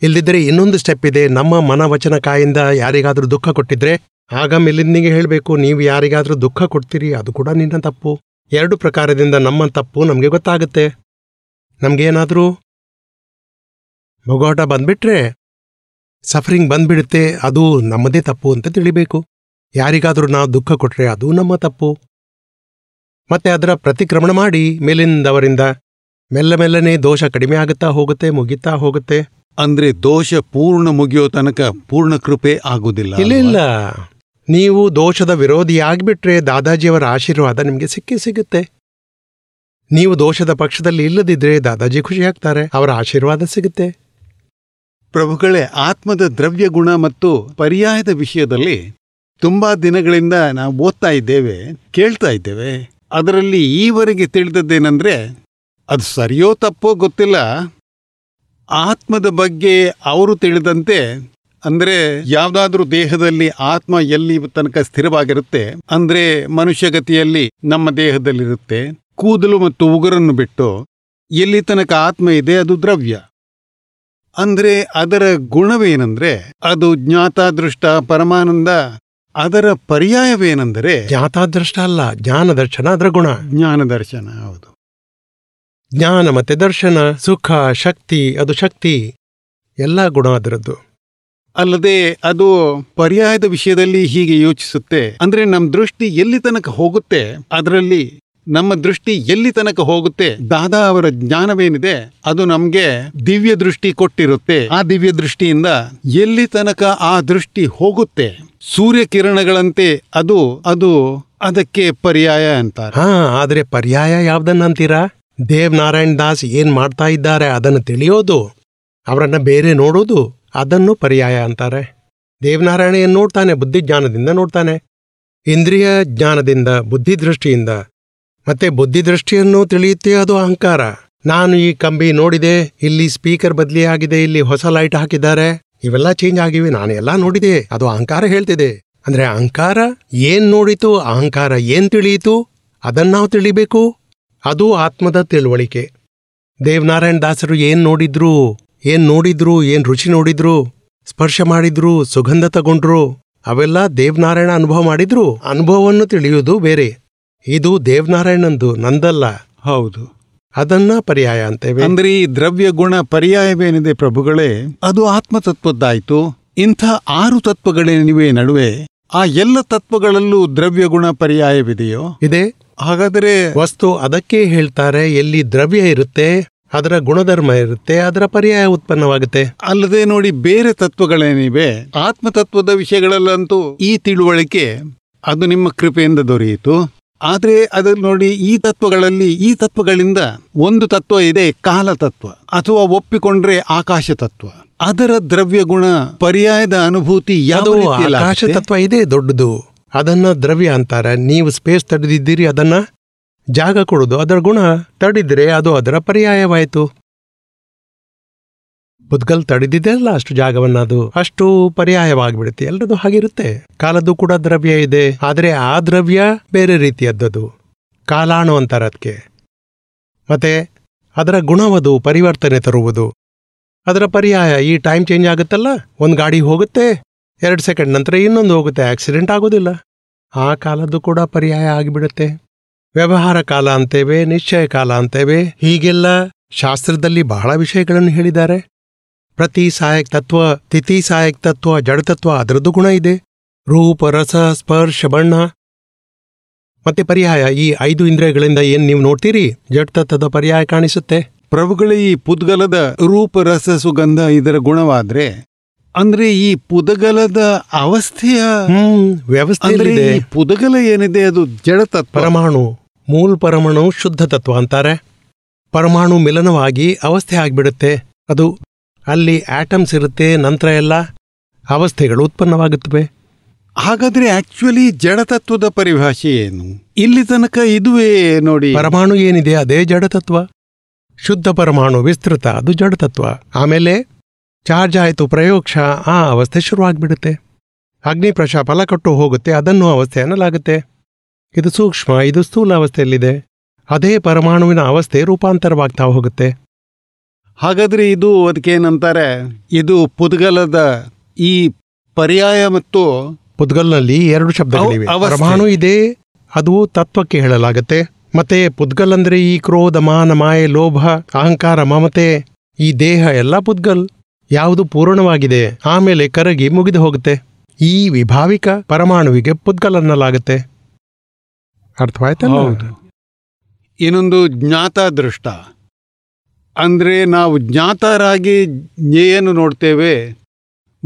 [SPEAKER 1] ಇಲ್ಲಿದ್ರೆ ಇನ್ನೊಂದು ಸ್ಟೆಪ್ ಇದೆ, ನಮ್ಮ ಮನವಚನ ಕಾಯಿಂದ ಯಾರಿಗಾದ್ರೂ ದುಃಖ ಕೊಟ್ಟಿದ್ರೆ, ಆಗ ಮಿಲಿಂದಿಗೆ ಹೇಳಬೇಕು, ನೀವು ಯಾರಿಗಾದರೂ ದುಃಖ ಕೊಡ್ತೀರಿ, ಅದು ಕೂಡ ನಿನ್ನ ತಪ್ಪು. ಎರಡು ಪ್ರಕಾರದಿಂದ ನಮ್ಮ ತಪ್ಪು ನಮಗೆ ಗೊತ್ತಾಗುತ್ತೆ. ನಮಗೇನಾದರೂ ಬೊಗೋಟ ಬಂದ್ಬಿಟ್ರೆ ಸಫರಿಂಗ್ ಬಂದ್ಬಿಡುತ್ತೆ ಅದು ನಮ್ಮದೇ ತಪ್ಪು ಅಂತ ತಿಳಿಬೇಕು. ಯಾರಿಗಾದರೂ ನಾವು ದುಃಖ ಕೊಟ್ರೆ ಅದು ನಮ್ಮ ತಪ್ಪು. ಮತ್ತೆ ಅದರ ಪ್ರತಿಕ್ರಮಣ ಮಾಡಿ ಮೇಲಿಂದವರಿಂದ ಮೆಲ್ಲ ಮೆಲ್ಲನೆ ದೋಷ ಕಡಿಮೆ ಆಗುತ್ತಾ ಹೋಗುತ್ತೆ ಮುಗಿತಾ ಹೋಗುತ್ತೆ.
[SPEAKER 3] ಅಂದ್ರೆ ದೋಷ ಪೂರ್ಣ ಮುಗಿಯೋ ತನಕ ಪೂರ್ಣ ಕೃಪೆ ಆಗುದಿಲ್ಲ
[SPEAKER 1] ಇಲ್ಲ ಇಲ್ಲ. ನೀವು ದೋಷದ ವಿರೋಧಿಯಾಗಿಬಿಟ್ರೆ ದಾದಾಜಿಯವರ ಆಶೀರ್ವಾದ ನಿಮಗೆ ಸಿಕ್ಕೇ ಸಿಗುತ್ತೆ. ನೀವು ದೋಷದ ಪಕ್ಷದಲ್ಲಿ ಇಲ್ಲದಿದ್ರೆ ದಾದಾಜಿ ಖುಷಿ ಆಗ್ತಾರೆ, ಅವರ ಆಶೀರ್ವಾದ ಸಿಗುತ್ತೆ.
[SPEAKER 3] ಪ್ರಭುಗಳೇ, ಆತ್ಮದ ದ್ರವ್ಯ ಗುಣ ಮತ್ತು ಪರ್ಯಾಯದ ವಿಷಯದಲ್ಲಿ ತುಂಬಾ ದಿನಗಳಿಂದ ನಾವು ಓದ್ತಾ ಇದ್ದೇವೆ, ಕೇಳ್ತಾ ಇದ್ದೇವೆ. ಅದರಲ್ಲಿ ಈವರೆಗೆ ತಿಳಿದದ್ದೇನೆಂದರೆ, ಅದು ಸರಿಯೋ ತಪ್ಪೋ ಗೊತ್ತಿಲ್ಲ. ಆತ್ಮದ ಬಗ್ಗೆ ಅವರು ತಿಳಿದಂತೆ ಅಂದ್ರೆ ಯಾವ್ದಾದ್ರೂ ದೇಹದಲ್ಲಿ ಆತ್ಮ ಎಲ್ಲಿ ತನಕ ಸ್ಥಿರವಾಗಿರುತ್ತೆ ಅಂದ್ರೆ ಮನುಷ್ಯಗತಿಯಲ್ಲಿ ನಮ್ಮ ದೇಹದಲ್ಲಿರುತ್ತೆ ಕೂದಲು ಮತ್ತು ಉಗುರನ್ನು ಬಿಟ್ಟು ಎಲ್ಲಿ ತನಕ ಆತ್ಮ ಇದೆ ಅದು ದ್ರವ್ಯ. ಅಂದ್ರೆ ಅದರ ಗುಣವೇನೆಂದ್ರೆ ಅದು ಜ್ಞಾತಾದೃಷ್ಟ ಪರಮಾನಂದ ಅದರ ಪರ್ಯಾಯವೇನೆಂದರೆ
[SPEAKER 1] ಜ್ಞಾತಾದೃಷ್ಟ ಅಲ್ಲ ಜ್ಞಾನ ದರ್ಶನ ಅದರ ಗುಣ.
[SPEAKER 3] ಜ್ಞಾನ ದರ್ಶನ ಹೌದು.
[SPEAKER 1] ಜ್ಞಾನ ಮತ್ತೆ ದರ್ಶನ ಸುಖ ಶಕ್ತಿ ಅದು ಶಕ್ತಿ ಎಲ್ಲ ಗುಣ ಅದರದ್ದು.
[SPEAKER 3] ಅಲ್ಲದೆ ಅದು ಪರ್ಯಾಯದ ವಿಷಯದಲ್ಲಿ ಹೀಗೆ ಯೋಚಿಸುತ್ತೆ. ಅಂದ್ರೆ ನಮ್ಮ ದೃಷ್ಟಿ ಎಲ್ಲಿ ತನಕ ಹೋಗುತ್ತೆ, ಅದರಲ್ಲಿ ನಮ್ಮ ದೃಷ್ಟಿ ಎಲ್ಲಿ ತನಕ ಹೋಗುತ್ತೆ, ದಾದಾ ಅವರ ಜ್ಞಾನವೇನಿದೆ, ಅದು ನಮ್ಗೆ ದಿವ್ಯ ದೃಷ್ಟಿ ಕೊಟ್ಟಿರುತ್ತೆ. ಆ ದಿವ್ಯ ದೃಷ್ಟಿಯಿಂದ ಎಲ್ಲಿ ತನಕ ಆ ದೃಷ್ಟಿ ಹೋಗುತ್ತೆ ಸೂರ್ಯ ಕಿರಣಗಳಂತೆ ಅದು ಅದು ಅದಕ್ಕೆ ಪರ್ಯಾಯ ಅಂತಾರೆ.
[SPEAKER 1] ಹಾ, ಆದ್ರೆ ಪರ್ಯಾಯ ಯಾವ್ದನ್ನಂತೀರಾ ದೇವ್ ನಾರಾಯಣ್ ದಾಸ್ ಏನ್ ಮಾಡ್ತಾ ಇದ್ದಾರೆ ಅದನ್ನು ತಿಳಿಯೋದು, ಅವರನ್ನ ಬೇರೆ ನೋಡೋದು ಅದನ್ನು ಪರ್ಯಾಯ ಅಂತಾರೆ. ದೇವನಾರಾಯಣೆಯನ್ನು ನೋಡ್ತಾನೆ, ಬುದ್ಧಿಜ್ಞಾನದಿಂದ ನೋಡ್ತಾನೆ. ಇಂದ್ರಿಯ ಜ್ಞಾನದಿಂದ, ಬುದ್ಧಿದೃಷ್ಟಿಯಿಂದ. ಮತ್ತೆ ಬುದ್ಧಿದೃಷ್ಟಿಯನ್ನು ತಿಳಿಯುತ್ತೆ ಅದು ಅಹಂಕಾರ. ನಾನು ಈ ಕಂಬಿ ನೋಡಿದೆ, ಇಲ್ಲಿ ಸ್ಪೀಕರ್ ಬದಲಿಯಾಗಿದೆ ಇಲ್ಲಿ ಹೊಸ ಲೈಟ್ ಹಾಕಿದ್ದಾರೆ. ಇವೆಲ್ಲ ಚೇಂಜ್ ಆಗಿವೆ, ನಾನು ಎಲ್ಲ ನೋಡಿದೆ, ಅದು ಅಹಂಕಾರ ಹೇಳ್ತಿದೆ. ಅಂದ್ರೆ ಅಹಂಕಾರ ಏನ್ ನೋಡಿತು, ಅಹಂಕಾರ ಏನ್ ತಿಳಿಯಿತು, ಅದನ್ನ ನಾವು ತಿಳಿಬೇಕು. ಅದು ಆತ್ಮದ ತಿಳುವಳಿಕೆ. ದೇವನಾರಾಯಣ ದಾಸರು ಏನ್ ನೋಡಿದ್ರು ಏನ್ ನೋಡಿದ್ರು ಏನ್ ರುಚಿ ನೋಡಿದ್ರು ಸ್ಪರ್ಶ ಮಾಡಿದ್ರು ಸುಗಂಧ ತಗೊಂಡ್ರು ಅವೆಲ್ಲ ದೇವನಾರಾಯಣ ಅನುಭವ ಮಾಡಿದ್ರು ಅನುಭವವನ್ನು ತಿಳಿಯುವುದು ಬೇರೆ. ಇದು ದೇವನಾರಾಯಣಂದು ನಂದಲ್ಲ.
[SPEAKER 3] ಹೌದು.
[SPEAKER 1] ಅದನ್ನ ಪರ್ಯಾಯ ಅಂತೇವೆ.
[SPEAKER 3] ಅಂದ್ರೆ ಈ ದ್ರವ್ಯ ಗುಣ ಪರ್ಯಾಯವೇನಿದೆ ಪ್ರಭುಗಳೇ? ಅದು ಆತ್ಮತತ್ವದ್ದಾಯ್ತು. ಇಂಥ ಆರು ತತ್ವಗಳೇನಿವೆ ನಡುವೆ. ಆ ಎಲ್ಲ ತತ್ವಗಳಲ್ಲೂ ದ್ರವ್ಯ ಗುಣ ಪರ್ಯಾಯವಿದೆಯೋ?
[SPEAKER 1] ಇದೆ.
[SPEAKER 3] ಹಾಗಾದರೆ
[SPEAKER 1] ವಸ್ತು ಅದಕ್ಕೆ ಹೇಳ್ತಾರೆ ಎಲ್ಲಿ ದ್ರವ್ಯ ಇರುತ್ತೆ ಅದರ ಗುಣಧರ್ಮ ಇರುತ್ತೆ ಅದರ ಪರ್ಯಾಯ ಉತ್ಪನ್ನವಾಗುತ್ತೆ.
[SPEAKER 3] ಅಲ್ಲದೆ ನೋಡಿ ಬೇರೆ ತತ್ವಗಳೇನಿವೆ ಆತ್ಮತತ್ವದ ವಿಷಯಗಳಲ್ಲಂತೂ ಈ ತಿಳುವಳಿಕೆ ಅದು ನಿಮ್ಮ ಕೃಪೆಯಿಂದ ದೊರೆಯಿತು. ಆದರೆ ಅದನ್ನು ನೋಡಿ ಈ ತತ್ವಗಳಲ್ಲಿ ಈ ತತ್ವಗಳಿಂದ ಒಂದು ತತ್ವ ಇದೆ ಕಾಲ ತತ್ವ ಅಥವಾ ಒಪ್ಪಿಕೊಂಡ್ರೆ ಆಕಾಶ ತತ್ವ. ಅದರ ದ್ರವ್ಯ ಗುಣ ಪರ್ಯಾಯದ ಅನುಭೂತಿ ಯಾವ
[SPEAKER 1] ಅದು ಆಕಾಶ ತತ್ವ ಇದೆ ದೊಡ್ಡದು. ಅದನ್ನ ದ್ರವ್ಯ ಅಂತಾರೆ. ನೀವು ಸ್ಪೇಸ್ ತಡೆದಿದ್ದೀರಿ ಅದನ್ನ ಜಾಗ ಕೊಡುವುದು ಅದರ ಗುಣ. ತಡಿದ್ರೆ ಅದು ಅದರ ಪರ್ಯಾಯವಾಯಿತು. ಬುದ್ಗಲ್ ತಡೆದಿದೆ ಅಲ್ಲ ಅಷ್ಟು ಜಾಗವನ್ನ ಅದು ಅಷ್ಟು ಪರ್ಯಾಯವಾಗಿಬಿಡುತ್ತೆ. ಎಲ್ಲರದು ಹಾಗಿರುತ್ತೆ. ಕಾಲದ್ದು ಕೂಡ ದ್ರವ್ಯ ಇದೆ. ಆದರೆ ಆ ದ್ರವ್ಯ ಬೇರೆ ರೀತಿಯದ್ದದು. ಕಾಲಾಣು ಅಂತಾರೆ ಅದಕ್ಕೆ ಮತ್ತೆ ಅದರ ಗುಣವದು ಪರಿವರ್ತನೆ ತರುವುದು. ಅದರ ಪರ್ಯಾಯ ಈ ಟೈಮ್ ಚೇಂಜ್ ಆಗುತ್ತಲ್ಲ? ಒಂದು ಗಾಡಿ ಹೋಗುತ್ತೆ. ಎರಡು ಸೆಕೆಂಡ್ ನಂತರ ಇನ್ನೊಂದು ಹೋಗುತ್ತೆ. ಆಕ್ಸಿಡೆಂಟ್ ಆಗೋದಿಲ್ಲ ಆ ಕಾಲದ್ದು ಕೂಡ ಪರ್ಯಾಯ ಆಗಿಬಿಡುತ್ತೆ. ವ್ಯವಹಾರ ಕಾಲ ಅಂತೇವೆ ನಿಶ್ಚಯ ಕಾಲ ಅಂತೇವೆ ಹೀಗೆಲ್ಲ ಶಾಸ್ತ್ರದಲ್ಲಿ ಬಹಳ ವಿಷಯಗಳನ್ನು ಹೇಳಿದ್ದಾರೆ. ಪ್ರತಿ ಸಹಾಯಕ ತತ್ವ ತಿಥಿ ಸಹಾಯಕ ತತ್ವ ಜಡತತ್ವ ಅದರದ್ದು ಗುಣ ಇದೆ. ರೂಪ ರಸ ಸ್ಪರ್ಶ ಬಣ್ಣ. ಮತ್ತೆ ಪರ್ಯಾಯ ಈ ಐದು ಇಂದ್ರಿಯಗಳಿಂದ ಏನ್ ನೀವು ನೋಡ್ತೀರಿ? ಜಡತತ್ವದ ಪರ್ಯಾಯ ಕಾಣಿಸುತ್ತೆ.
[SPEAKER 3] ಪ್ರಭುಗಳ ಈ ಪುದ್ಗಲದ ರೂಪ ರಸ ಸುಗಂಧ ಇದರ ಗುಣವಾದ್ರೆ ಅಂದ್ರೆ ಈ ಪುದಗಲದ ಅವಸ್ಥೆಯ ವ್ಯವಸ್ಥೆ ಪುದಗಲ ಏನಿದೆ ಅದು ಜಡತತ್ವ
[SPEAKER 1] ಪರಮಾಣು. ಮೂಲ ಪರಮಾಣು ಶುದ್ಧ ತತ್ವ ಅಂತಾರೆ. ಪರಮಾಣು ಮಿಲನವಾಗಿ ಅವಸ್ಥೆ ಆಗಿಬಿಡುತ್ತೆ. ಅದು ಅಲ್ಲಿ ಆಟಮ್ಸ್ ಇರುತ್ತೆ ನಂತರ ಎಲ್ಲ ಅವಸ್ಥೆಗಳು ಉತ್ಪನ್ನವಾಗುತ್ತವೆ.
[SPEAKER 3] ಹಾಗಾದ್ರೆ ಆಕ್ಚುಲಿ ಜಡತತ್ವದ ಪರಿಭಾಷೆ ಏನು? ಇಲ್ಲಿ ತನಕ ಇದುವೇ ನೋಡಿ.
[SPEAKER 1] ಪರಮಾಣು ಏನಿದೆ ಅದೇ ಜಡತತ್ವ. ಶುದ್ಧ ಪರಮಾಣು ವಿಸ್ತೃತ ಅದು ಜಡತತ್ವ. ಆಮೇಲೆ ಚಾರ್ಜ್ ಆಯಿತು ಪ್ರಯೋಕ್ಷ ಆ ಅವಸ್ಥೆ ಶುರುವಾಗ್ಬಿಡುತ್ತೆ. ಅಗ್ನಿಪ್ರಶ ಫಲ ಕೊಟ್ಟು ಹೋಗುತ್ತೆ ಅದನ್ನು ಅವಸ್ಥೆ ಅನ್ನಲಾಗುತ್ತೆ. ಇದು ಸೂಕ್ಷ್ಮ ಇದು ಸ್ಥೂಲ ಅವಸ್ಥೆಯಲ್ಲಿದೆ. ಅದೇ ಪರಮಾಣುವಿನ ಅವಸ್ಥೆ ರೂಪಾಂತರವಾಗ್ತಾ ಹೋಗುತ್ತೆ.
[SPEAKER 3] ಹಾಗಾದ್ರೆ ಇದು ಅದಕ್ಕೇನಂತಾರೆ ಇದು ಪುದ್ಗಲದ ಈ ಪರ್ಯಾಯ ಮತ್ತು
[SPEAKER 1] ಪುದ್ಗಲ್ನಲ್ಲಿ ಎರಡು ಶಬ್ದಗಳಿವೆ. ಪರಮಾಣು ಇದೆ ಅದು ತತ್ವಕ್ಕೆ ಹೇಳಲಾಗತ್ತೆ. ಮತ್ತೆ ಪುದ್ಗಲ್ ಅಂದ್ರೆ ಈ ಕ್ರೋಧ ಮಾನ ಮಾಯೆ ಲೋಭ ಅಹಂಕಾರ ಮಮತೆ ಈ ದೇಹ ಎಲ್ಲ ಪುದ್ಗಲ್. ಯಾವುದು ಪೂರ್ಣವಾಗಿದೆ ಆಮೇಲೆ ಕರಗಿ ಮುಗಿದು ಹೋಗುತ್ತೆ. ಈ ವಿಭಾವಿಕ ಪರಮಾಣುವಿಗೆ ಪುದ್ಗಲ್ ಅನ್ನಲಾಗತ್ತೆ ಅರ್ಥವಾಯ್ತಲ್ಲ?
[SPEAKER 3] ಇನ್ನೊಂದು ಜ್ಞಾತ ದೃಷ್ಟ. ಅಂದರೆ ನಾವು ಜ್ಞಾತರಾಗಿ ಜ್ಞೇಯನ್ನು ನೋಡ್ತೇವೆ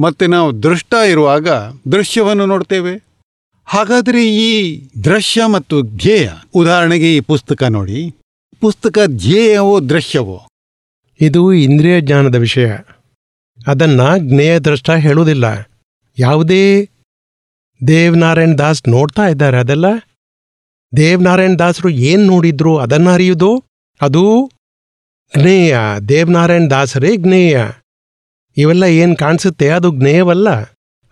[SPEAKER 3] ಮತ್ತು ನಾವು ದೃಷ್ಟ ಇರುವಾಗ ದೃಶ್ಯವನ್ನು ನೋಡ್ತೇವೆ. ಹಾಗಾದರೆ ಈ ದೃಶ್ಯ ಮತ್ತು ಧ್ಯೇಯ ಉದಾಹರಣೆಗೆ ಈ ಪುಸ್ತಕ ನೋಡಿ. ಪುಸ್ತಕ ಧ್ಯೇಯವೋ ದೃಶ್ಯವೋ?
[SPEAKER 1] ಇದು ಇಂದ್ರಿಯ ಜ್ಞಾನದ ವಿಷಯ. ಅದನ್ನು ಜ್ಞೇಯ ದೃಷ್ಟ ಹೇಳುವುದಿಲ್ಲ. ಯಾವುದೇ ದೇವನಾರಾಯಣ ದಾಸ್ ನೋಡ್ತಾ ಇದ್ದಾರೆ ಅದೆಲ್ಲ? ದೇವನಾರಾಯಣ್ ದಾಸರು ಏನು ನೋಡಿದ್ರು ಅದನ್ನು ಅರಿಯೋದು? ಅದು ಜ್ಞೇಯ. ದೇವನಾರಾಯಣ ದಾಸರೇ ಜ್ಞೇಯ. ಇವೆಲ್ಲ ಏನು ಕಾಣಿಸುತ್ತೆ? ಅದು ಜ್ಞೇಯವಲ್ಲ.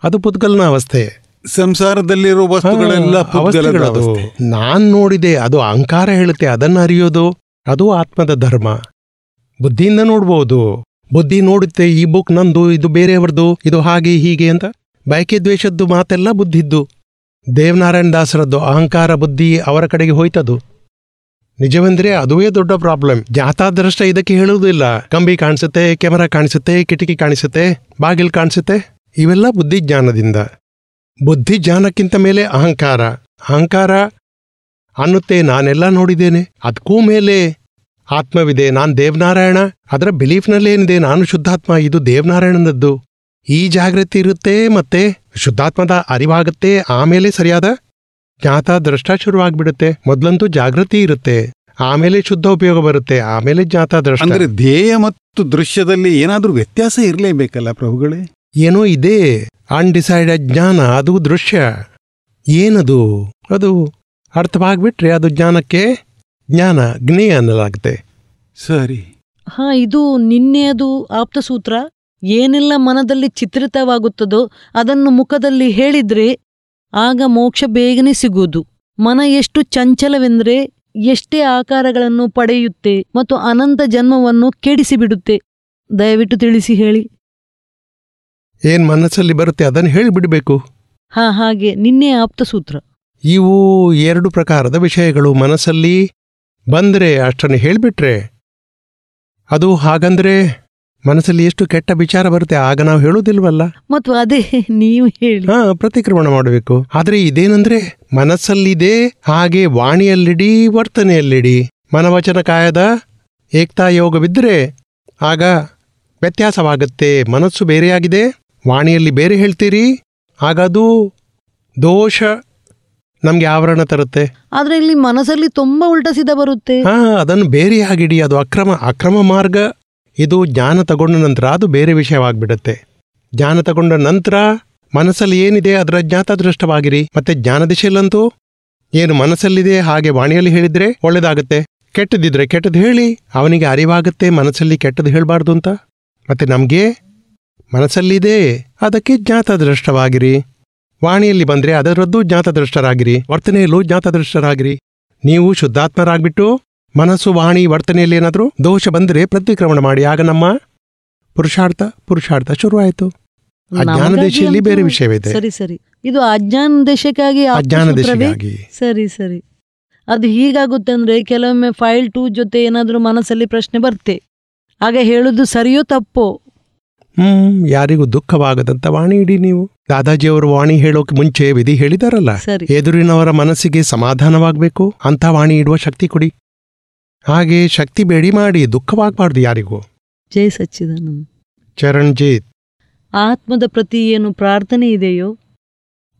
[SPEAKER 1] ಅದು ಪುದ್ಗಲ್ನ ಅವಸ್ಥೆ.
[SPEAKER 3] ಸಂಸಾರದಲ್ಲಿರುವ ವಸ್ತುಗಳೆಲ್ಲ
[SPEAKER 1] ನಾನ್ ನೋಡಿದೆ ಅದು ಅಹಂಕಾರ ಹೇಳುತ್ತೆ ಅದನ್ನು ಅರಿಯೋದು ಅದು ಆತ್ಮದ ಧರ್ಮ. ಬುದ್ಧಿಯಿಂದ ನೋಡ್ಬೋದು. ಬುದ್ಧಿ ನೋಡುತ್ತೆ ಈ ಬುಕ್ ನಂದು ಇದು ಬೇರೆಯವ್ರದ್ದು ಇದು ಹಾಗೆ ಹೀಗೆ ಅಂತ. ಬಯಕೆ ದ್ವೇಷದ್ದು ಮಾತೆಲ್ಲ ಬುದ್ಧಿದ್ದು. ದೇವನಾರಾಯಣ ದಾಸರದ್ದು ಅಹಂಕಾರ ಬುದ್ಧಿ ಅವರ ಕಡೆಗೆ ಹೋಯ್ತದು. ನಿಜವೆಂದ್ರೆ ಅದುವೇ ದೊಡ್ಡ ಪ್ರಾಬ್ಲಮ್ ಜಾತಾದೃಷ್ಟ ಇದಕ್ಕೆ ಹೇಳುವುದಿಲ್ಲ. ಕಂಬಿ ಕಾಣಿಸುತ್ತೆ ಕ್ಯಾಮರಾ ಕಾಣಿಸುತ್ತೆ, ಕಿಟಕಿ ಕಾಣಿಸುತ್ತೆ, ಬಾಗಿಲು ಕಾಣಿಸುತ್ತೆ. ಇವೆಲ್ಲ ಬುದ್ಧಿಜ್ಞಾನದಿಂದ. ಬುದ್ಧಿಜ್ಞಾನಕ್ಕಿಂತ ಮೇಲೆ ಅಹಂಕಾರ. ಅಹಂಕಾರ ಅನ್ನುತ್ತೆ ನಾನೆಲ್ಲ ನೋಡಿದ್ದೇನೆ. ಅದಕ್ಕೂ ಮೇಲೆ ಆತ್ಮವಿದೆ. ನಾನು ದೇವನಾರಾಯಣ. ಅದರ ಬಿಲೀಫ್ನಲ್ಲೇನಿದೆ ನಾನು ಶುದ್ಧಾತ್ಮ. ಇದು ದೇವನಾರಾಯಣನದ್ದು. ಈ ಜಾಗೃತಿ ಇರುತ್ತೆ ಮತ್ತೆ ಶುದ್ಧಾತ್ಮದ ಅರಿವಾಗುತ್ತೆ ಆಮೇಲೆ ಸರಿಯಾದ ಜ್ಞಾತ ದೃಷ್ಟ ಶುರುವಾಗ್ಬಿಡುತ್ತೆ. ಮೊದಲಂತೂ ಜಾಗೃತಿ ಇರುತ್ತೆ ಆಮೇಲೆ ಶುದ್ಧ ಉಪಯೋಗ ಬರುತ್ತೆ ಆಮೇಲೆ ಜ್ಞಾತ ದೃಷ್ಟ
[SPEAKER 3] ಅಂದ್ರೆ ಧ್ಯೇಯ ಮತ್ತು ದೃಶ್ಯದಲ್ಲಿ ಏನಾದರೂ ವ್ಯತ್ಯಾಸ ಇರಲೇಬೇಕಲ್ಲ ಪ್ರಭುಗಳೇ?
[SPEAKER 1] ಏನೋ ಇದೆ ಅನ್ಡಿಸೈಡೆಡ್ ಜ್ಞಾನ ಅದು ದೃಶ್ಯ. ಏನದು? ಅದು ಅರ್ಥವಾಗ್ಬಿಟ್ರೆ ಅದು ಜ್ಞಾನಕ್ಕೆ ಜ್ಞಾನ ಜ್ಞೇಯ ಅನ್ನಲಾಗುತ್ತೆ.
[SPEAKER 3] ಸರಿ.
[SPEAKER 2] ಹಾ ಇದು ನಿನ್ನೆಯದು ಆಪ್ತಸೂತ್ರ. ಏನೆಲ್ಲ ಮನದಲ್ಲಿ ಚಿತ್ರಿತವಾಗುತ್ತದೋ ಅದನ್ನು ಮುಖದಲ್ಲಿ ಹೇಳಿದ್ರೆ ಆಗ ಮೋಕ್ಷ ಬೇಗನೆ ಸಿಗುವುದು. ಮನ ಎಷ್ಟು ಚಂಚಲವೆಂದರೆ ಎಷ್ಟೇ ಆಕಾರಗಳನ್ನು ಪಡೆಯುತ್ತೆ ಮತ್ತು ಅನಂತ ಜನ್ಮವನ್ನು ಕೆಡಿಸಿಬಿಡುತ್ತೆ. ದಯವಿಟ್ಟು ತಿಳಿಸಿ ಹೇಳಿ.
[SPEAKER 1] ಏನ್ ಮನಸ್ಸಲ್ಲಿ ಬರುತ್ತೆ ಅದನ್ನು ಹೇಳಿಬಿಡಬೇಕು.
[SPEAKER 2] ಹಾ ಹಾಗೆ. ನಿನ್ನೆ ಆಪ್ತಸೂತ್ರ
[SPEAKER 1] ಇವು ಎರಡು ಪ್ರಕಾರದ ವಿಷಯಗಳು. ಮನಸ್ಸಲ್ಲಿ ಬಂದ್ರೆ ಅಷ್ಟನ್ನು ಹೇಳಿಬಿಟ್ರೆ ಅದು ಹಾಗಂದ್ರೆ ಮನಸ್ಸಲ್ಲಿ ಎಷ್ಟು ಕೆಟ್ಟ ವಿಚಾರ ಬರುತ್ತೆ ಆಗ ನಾವು ಹೇಳುವುದಿಲ್ವಲ್ಲ?
[SPEAKER 2] ಮತ್ತು ಅದೇ ನೀವು ಹೇಳಿ.
[SPEAKER 1] ಹಾ ಪ್ರತಿಕ್ರಮಣ ಮಾಡಬೇಕು. ಆದ್ರೆ ಇದೇನಂದ್ರೆ ಮನಸ್ಸಲ್ಲಿದೆ ಹಾಗೆ ವಾಣಿಯಲ್ಲಿಡಿ ವರ್ತನೆಯಲ್ಲಿಡಿ. ಮನವಚನ ಕಾಯದ ಏಕ್ತಾ ಯೋಗವಿದ್ರೆ ಆಗ ವ್ಯತ್ಯಾಸವಾಗುತ್ತೆ. ಮನಸ್ಸು ಬೇರೆಯಾಗಿದೆ ವಾಣಿಯಲ್ಲಿ ಬೇರೆ ಹೇಳ್ತೀರಿ ಆಗ ಅದು ದೋಷ ನಮ್ಗೆ ಆವರಣ ತರುತ್ತೆ.
[SPEAKER 2] ಆದ್ರೆ ಇಲ್ಲಿ ಮನಸ್ಸಲ್ಲಿ ತುಂಬಾ ಉಲ್ಟಾ ಸೀದಾ ಬರುತ್ತೆ.
[SPEAKER 1] ಹಾ ಅದನ್ನು ಬೇರೆಯಾಗಿಡಿ ಅದು ಅಕ್ರಮ ಅಕ್ರಮ ಮಾರ್ಗ. ಇದು ಜ್ಞಾನ ತಗೊಂಡ ನಂತರ ಅದು ಬೇರೆ ವಿಷಯವಾಗಿಬಿಡುತ್ತೆ. ಜ್ಞಾನ ತಗೊಂಡ ನಂತರ ಮನಸ್ಸಲ್ಲಿ ಏನಿದೆ ಅದರ ಜ್ಞಾತದೃಷ್ಟವಾಗಿರಿ. ಮತ್ತೆ ಜ್ಞಾನ ದಿಶೆಯಲ್ಲಂತೂ ಏನು ಮನಸ್ಸಲ್ಲಿದೆ ಹಾಗೆ ವಾಣಿಯಲ್ಲಿ ಹೇಳಿದ್ರೆ ಒಳ್ಳೆಯದಾಗುತ್ತೆ ಕೆಟ್ಟದಿದ್ರೆ ಕೆಟ್ಟದ್ದು ಹೇಳಿ, ಅವನಿಗೆ ಅರಿವಾಗುತ್ತೆ ಮನಸ್ಸಲ್ಲಿ ಕೆಟ್ಟದ್ದು ಹೇಳಬಾರ್ದು ಅಂತ. ಮತ್ತೆ ನಮಗೆ ಮನಸ್ಸಲ್ಲಿದೆ ಅದಕ್ಕೆ ಜ್ಞಾತ ದೃಷ್ಟವಾಗಿರಿ ವಾಣಿಯಲ್ಲಿ ಬಂದರೆ ಅದರದ್ದು ಜ್ಞಾತದೃಷ್ಟರಾಗಿರಿ. ವರ್ತನೆಯಲ್ಲೂ ಜ್ಞಾತದೃಷ್ಟರಾಗಿರಿ. ನೀವು ಶುದ್ಧಾತ್ಮರಾಗ್ಬಿಟ್ಟು ಮನಸ್ಸು ವಾಣಿ ವರ್ತನೆಯಲ್ಲಿ ಏನಾದರೂ ದೋಷ ಬಂದರೆ ಪ್ರತಿಕ್ರಮಣ ಮಾಡಿ. ಆಗ ನಮ್ಮ ಪುರುಷಾರ್ಥ ಪುರುಷಾರ್ಥ ಶುರುವಾಯಿತು. ಅಜ್ಞಾನ ದೇಶದಲ್ಲಿ ಬೇರೆ ವಿಷಯವಿದೆ.
[SPEAKER 2] ಸರಿ ಸರಿ. ಇದು ಅಜ್ಞಾನ ದೇಶಕ್ಕಾಗಿ
[SPEAKER 1] ಅಜ್ಞಾನ
[SPEAKER 2] ಸೂತ್ರವೇ?
[SPEAKER 1] ದೇಶಕ್ಕಾಗಿ
[SPEAKER 2] ಸರಿ ಸರಿ. ಅದು ಹೀಗಾಗುತ್ತೆ ಅಂದ್ರೆ ಕೆಲವೊಮ್ಮೆ ಫೈಲ್ ಟೂ ಜೊತೆ ಏನಾದ್ರೂ ಮನಸ್ಸಲ್ಲಿ ಪ್ರಶ್ನೆ ಬರ್ತೆ ಆಗ ಹೇಳುದು ಸರಿಯೋ ತಪ್ಪೋ?
[SPEAKER 1] ಹ್ಮ್ ಯಾರಿಗೂ ದುಃಖವಾಗದಂತ ವಾಣಿ ಇಡಿ ನೀವು. ದಾದಾಜಿ ಅವರು ವಾಣಿ ಹೇಳೋಕೆ ಮುಂಚೆ ವಿಧಿ ಹೇಳಿದಾರಲ್ಲ.
[SPEAKER 2] ಸರಿ.
[SPEAKER 1] ಎದುರಿನವರ ಮನಸ್ಸಿಗೆ ಸಮಾಧಾನವಾಗಬೇಕು. ಅಂತ ವಾಣಿ ಇಡುವ ಶಕ್ತಿ ಕೊಡಿ. ಹಾಗೆ ಶಕ್ತಿ ಬೇಡಿ ಮಾಡಿ ದುಃಖವಾಗಬಾರ್ದು ಯಾರಿಗೂ.
[SPEAKER 2] ಜೈ ಸಚ್ಚಿದಾನಂದ.
[SPEAKER 1] ಚರಣ್ಜೀತ್.
[SPEAKER 2] ಆತ್ಮದ ಪ್ರತಿ ಏನು ಪ್ರಾರ್ಥನೆ ಇದೆಯೋ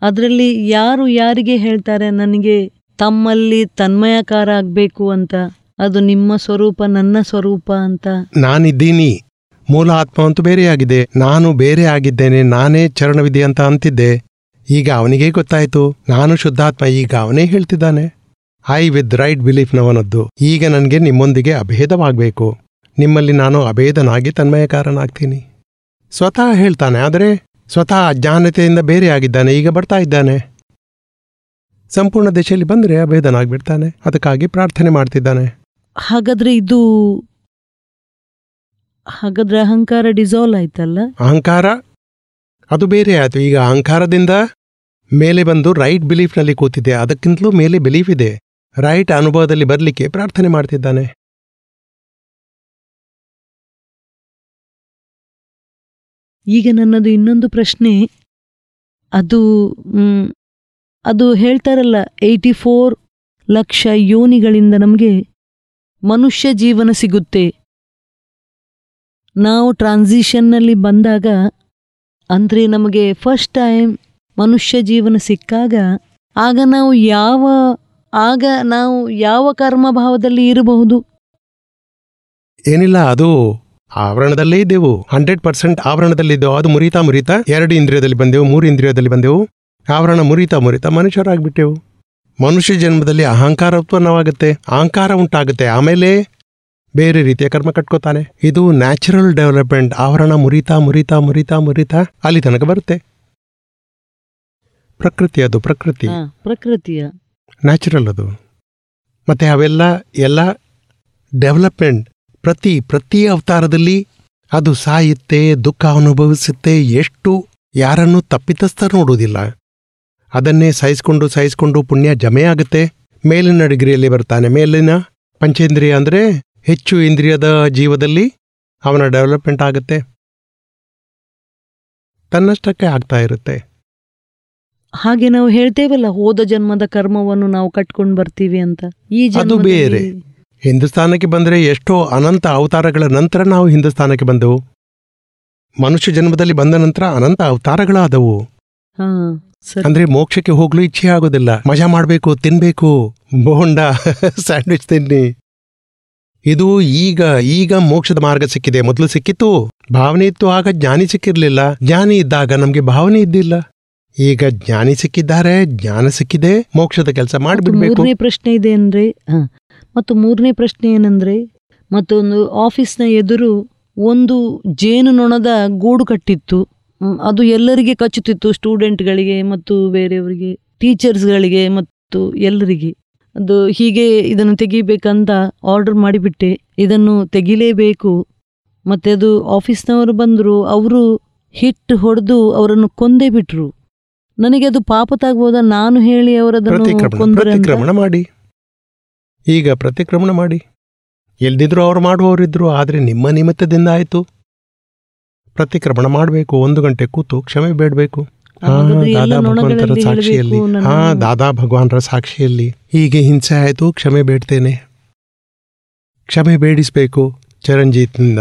[SPEAKER 2] ಅದರಲ್ಲಿ ಯಾರು ಯಾರಿಗೆ ಹೇಳ್ತಾರೆ ನನಗೆ ತಮ್ಮಲ್ಲಿ ತನ್ಮಯಕಾರ ಆಗಬೇಕು ಅಂತ ಅದು ನಿಮ್ಮ ಸ್ವರೂಪ ನನ್ನ ಸ್ವರೂಪ ಅಂತ?
[SPEAKER 1] ನಾನಿದ್ದೀನಿ. ಮೂಲ ಆತ್ಮ ಅಂತೂ ಬೇರೆಯಾಗಿದೆ. ನಾನು ಬೇರೆ ಆಗಿದ್ದೇನೆ ನಾನೇ ಚರಣವಿದೆ ಅಂತ ಅಂತಿದ್ದೆ. ಈಗ ಅವನಿಗೆ ಗೊತ್ತಾಯ್ತು. ನಾನು ಶುದ್ಧಾತ್ಮ ಈಗ ಅವನೇ ಹೇಳ್ತಿದ್ದಾನೆ. ಐ ವಿತ್ ರೈಟ್ ಬಿಲೀಫ್ನವನದ್ದು ಈಗ ನನಗೆ ನಿಮ್ಮೊಂದಿಗೆ ಅಭೇದವಾಗಬೇಕು. ನಿಮ್ಮಲ್ಲಿ ನಾನು ಅಭೇದನಾಗಿ ತನ್ಮಯಕಾರನಾಗ್ತೀನಿ. ಸ್ವತಃ ಹೇಳ್ತಾನೆ ಆದರೆ ಸ್ವತಃ ಅಜ್ಞಾನತೆಯಿಂದ ಬೇರೆಯಾಗಿದ್ದಾನೆ ಈಗ ಬರ್ತಾ ಇದ್ದಾನೆ. ಸಂಪೂರ್ಣ ದಿಶೆಯಲ್ಲಿ ಬಂದರೆ ಅಭೇದನಾಗ್ಬಿಡ್ತಾನೆ ಅದಕ್ಕಾಗಿ ಪ್ರಾರ್ಥನೆ ಮಾಡ್ತಿದ್ದಾನೆ.
[SPEAKER 2] ಹಾಗಾದ್ರೆ ಇದು ಹಾಗಾದ್ರೆ ಅಹಂಕಾರ ಡಿಸಾಲ್ವ್ ಆಯ್ತಲ್ಲ?
[SPEAKER 1] ಅಹಂಕಾರ? ಅದು ಬೇರೆ ಆಯ್ತು. ಈಗ ಅಹಂಕಾರದಿಂದ ಮೇಲೆ ಬಂದು ರೈಟ್ ಬಿಲೀಫ್ನಲ್ಲಿ ಕೂತಿದೆ. ಅದಕ್ಕಿಂತಲೂ ಮೇಲೆ ಬಿಲೀಫ್ ಇದೆ. ರೈಟ್ ಅನುಭವದಲ್ಲಿ ಬರಲಿಕ್ಕೆ ಪ್ರಾರ್ಥನೆ ಮಾಡ್ತಿದ್ದಾನೆ.
[SPEAKER 2] ಈಗ ನನ್ನದು ಇನ್ನೊಂದು ಪ್ರಶ್ನೆ. ಅದು ಅದು ಹೇಳ್ತಾರಲ್ಲ ಏಯ್ಟಿ ಫೋರ್ ಲಕ್ಷ ಯೋನಿಗಳಿಂದ ನಮಗೆ ಮನುಷ್ಯ ಜೀವನ ಸಿಗುತ್ತೆ. ನಾವು ಟ್ರಾನ್ಸಿಷನ್ನಲ್ಲಿ ಬಂದಾಗ, ಅಂದರೆ ನಮಗೆ ಫಸ್ಟ್ ಟೈಮ್ ಮನುಷ್ಯ ಜೀವನ ಸಿಕ್ಕಾಗ, ಆಗ ನಾವು ಯಾವ ಆಗ ನಾವು ಯಾವ ಕರ್ಮಭಾವದಲ್ಲಿ ಇರಬಹುದು?
[SPEAKER 1] ಏನಿಲ್ಲ ಅದು ಆವರಣದಲ್ಲೇ ಇದ್ದೆವು. ಹಂಡ್ರೆಡ್ ಪರ್ಸೆಂಟ್ ಆವರಣದಲ್ಲಿದ್ದೆವು ಅದು ಮುರಿತಾ ಮುರಿತಾ ಎರಡು ಇಂದ್ರಿಯದಲ್ಲಿ ಬಂದೆವು ಮೂರು ಇಂದ್ರಿಯದಲ್ಲಿ ಬಂದೆವು. ಆವರಣ ಮುರಿತಾ ಮುರಿತಾ ಮನುಷ್ಯರಾಗ್ಬಿಟ್ಟೆವು. ಮನುಷ್ಯ ಜನ್ಮದಲ್ಲಿ ಅಹಂಕಾರ ಉತ್ಪನ್ನವಾಗುತ್ತೆ ಅಹಂಕಾರ ಉಂಟಾಗುತ್ತೆ. ಆಮೇಲೆ ಬೇರೆ ರೀತಿಯ ಕರ್ಮ ಕಟ್ಕೋತಾನೆ. ಇದು ನ್ಯಾಚುರಲ್ ಡೆವಲಪ್ಮೆಂಟ್. ಆವರಣ ಮುರಿತಾ ಮುರಿತಾ ಮುರಿತಾ ಮುರಿತಾ ಅಲ್ಲಿ ತನಕ ಬರುತ್ತೆ. ಪ್ರಕೃತಿ ಅದು ಪ್ರಕೃತಿ.
[SPEAKER 2] ಪ್ರಕೃತಿಯ.
[SPEAKER 1] ನ್ಯಾಚುರಲ್ ಅದು. ಮತ್ತು ಅವೆಲ್ಲ, ಎಲ್ಲ ಡೆವಲಪ್ಮೆಂಟ್ ಪ್ರತಿ ಪ್ರತಿ ಅವತಾರದಲ್ಲಿ ಅದು ಸಾಯುತ್ತೆ, ದುಃಖ ಅನುಭವಿಸುತ್ತೆ, ಎಷ್ಟು ಯಾರನ್ನು ತಪ್ಪಿತಸ್ಥ ನೋಡುವುದಿಲ್ಲ. ಅದನ್ನೇ ಸಹಿಸ್ಕೊಂಡು ಸಹಿಸ್ಕೊಂಡು ಪುಣ್ಯ ಜಮೆ ಆಗುತ್ತೆ. ಮೇಲಿನ ಡಿಗ್ರಿಯಲ್ಲಿ ಬರ್ತಾನೆ. ಮೇಲಿನ ಪಂಚೇಂದ್ರಿಯ ಅಂದರೆ ಹೆಚ್ಚು ಇಂದ್ರಿಯದ ಜೀವದಲ್ಲಿ ಅವನ ಡೆವಲಪ್ಮೆಂಟ್ ಆಗುತ್ತೆ. ತನ್ನಷ್ಟಕ್ಕೆ ಆಗ್ತಾ ಇರುತ್ತೆ.
[SPEAKER 2] ಹಾಗೆ ನಾವು ಹೇಳ್ತೇವಲ್ಲ ಹೋದ ಜನ್ಮದ ಕರ್ಮವನ್ನು ನಾವು ಕಟ್ಕೊಂಡು ಬರ್ತೀವಿ ಅಂತ. ಈ
[SPEAKER 1] ಅದು ಬೇರೆ. ಹಿಂದೂಸ್ತಾನಕ್ಕೆ ಬಂದರೆ ಎಷ್ಟೋ ಅನಂತ ಅವತಾರಗಳ ನಂತರ ನಾವು ಹಿಂದೂಸ್ತಾನಕ್ಕೆ ಬಂದವು. ಮನುಷ್ಯ ಜನ್ಮದಲ್ಲಿ ಬಂದ ನಂತರ ಅನಂತ ಅವತಾರಗಳಾದವು. ಅಂದ್ರೆ ಮೋಕ್ಷಕ್ಕೆ ಹೋಗ್ಲು ಇಚ್ಛೆ ಆಗೋದಿಲ್ಲ. ಮಜಾ ಮಾಡಬೇಕು ತಿನ್ಬೇಕು. ಬೋಂಡ ಸ್ಯಾಂಡ್ವಿಚ್ ತಿನ್ನಿ. ಇದು ಈಗ ಈಗ ಮೋಕ್ಷದ ಮಾರ್ಗ ಸಿಕ್ಕಿದೆ. ಮೊದಲು ಸಿಕ್ಕಿತ್ತು. ಭಾವನೆ ಇತ್ತು ಆಗ ಜ್ಞಾನಿ ಸಿಕ್ಕಿರ್ಲಿಲ್ಲ. ಜ್ಞಾನಿ ಇದ್ದಾಗ ನಮಗೆ ಭಾವನೆ ಇದ್ದಿಲ್ಲ. ಈಗ ಜ್ಞಾನಿ ಸಿಕ್ಕಿದ್ದಾರೆ ಜ್ಞಾನ ಸಿಕ್ಕಿದೆ ಮೋಕ್ಷದ ಕೆಲಸ ಮಾಡಿಬಿಡ್ಬೇಕು.
[SPEAKER 2] ಮೂರನೇ ಪ್ರಶ್ನೆ ಇದೆ ಅಂದ್ರೆ ಮತ್ತು ಮೂರನೇ ಪ್ರಶ್ನೆ ಏನಂದ್ರೆ ಮತ್ತೊಂದು ಆಫೀಸ್ನ ಎದುರು ಒಂದು ಜೇನುನೊಣದ ಗೂಡು ಕಟ್ಟಿತ್ತು. ಅದು ಎಲ್ಲರಿಗೆ ಕಚ್ಚುತ್ತಿತ್ತು ಸ್ಟೂಡೆಂಟ್ಗಳಿಗೆ ಮತ್ತು ಬೇರೆಯವರಿಗೆ ಟೀಚರ್ಸ್ಗಳಿಗೆ ಮತ್ತು ಎಲ್ಲರಿಗೆ. ಅದು ಹೀಗೆ ಇದನ್ನು ತೆಗಿಬೇಕಂತ ಆರ್ಡರ್ ಮಾಡಿಬಿಟ್ಟೆ. ಇದನ್ನು ತೆಗಿಲೇಬೇಕು. ಮತ್ತೆ ಅದು ಆಫೀಸ್ನವರು ಬಂದರು ಅವರು ಹಿಟ್ಟು ಹೊಡೆದು ಅವರನ್ನು ಕೊಂದೇ ಬಿಟ್ರು. ನನಗೆ ಅದು ಪಾಪತಾಗ್ಬೋದ ನಾನು ಹೇಳಿ
[SPEAKER 1] ಪ್ರತಿಕ್ರಮಣ ಮಾಡಿ. ಈಗ ಪ್ರತಿಕ್ರಮಣ ಮಾಡಿ. ಎಲ್ದಿದ್ರು ಅವ್ರು ಮಾಡುವವರಿದ್ರು ಆದರೆ ನಿಮ್ಮ ನಿಮಿತ್ತದಿಂದ ಆಯಿತು. ಪ್ರತಿಕ್ರಮಣ ಮಾಡಬೇಕು ಒಂದು ಗಂಟೆ ಕೂತು ಕ್ಷಮೆ ಬೇಡಬೇಕು. ಹಾ ದಾದಾ ಭಗವಂತರ ಸಾಕ್ಷಿಯಲ್ಲಿ. ಹಾ ದಾದಾ ಭಗವಾನರ ಸಾಕ್ಷಿಯಲ್ಲಿ. ಹೀಗೆ ಹಿಂಸೆ ಆಯಿತು ಕ್ಷಮೆ ಬೇಡ್ತೇನೆ. ಕ್ಷಮೆ ಬೇಡಿಸ್ಬೇಕು ಚರಂಜಿತ್ನಿಂದ.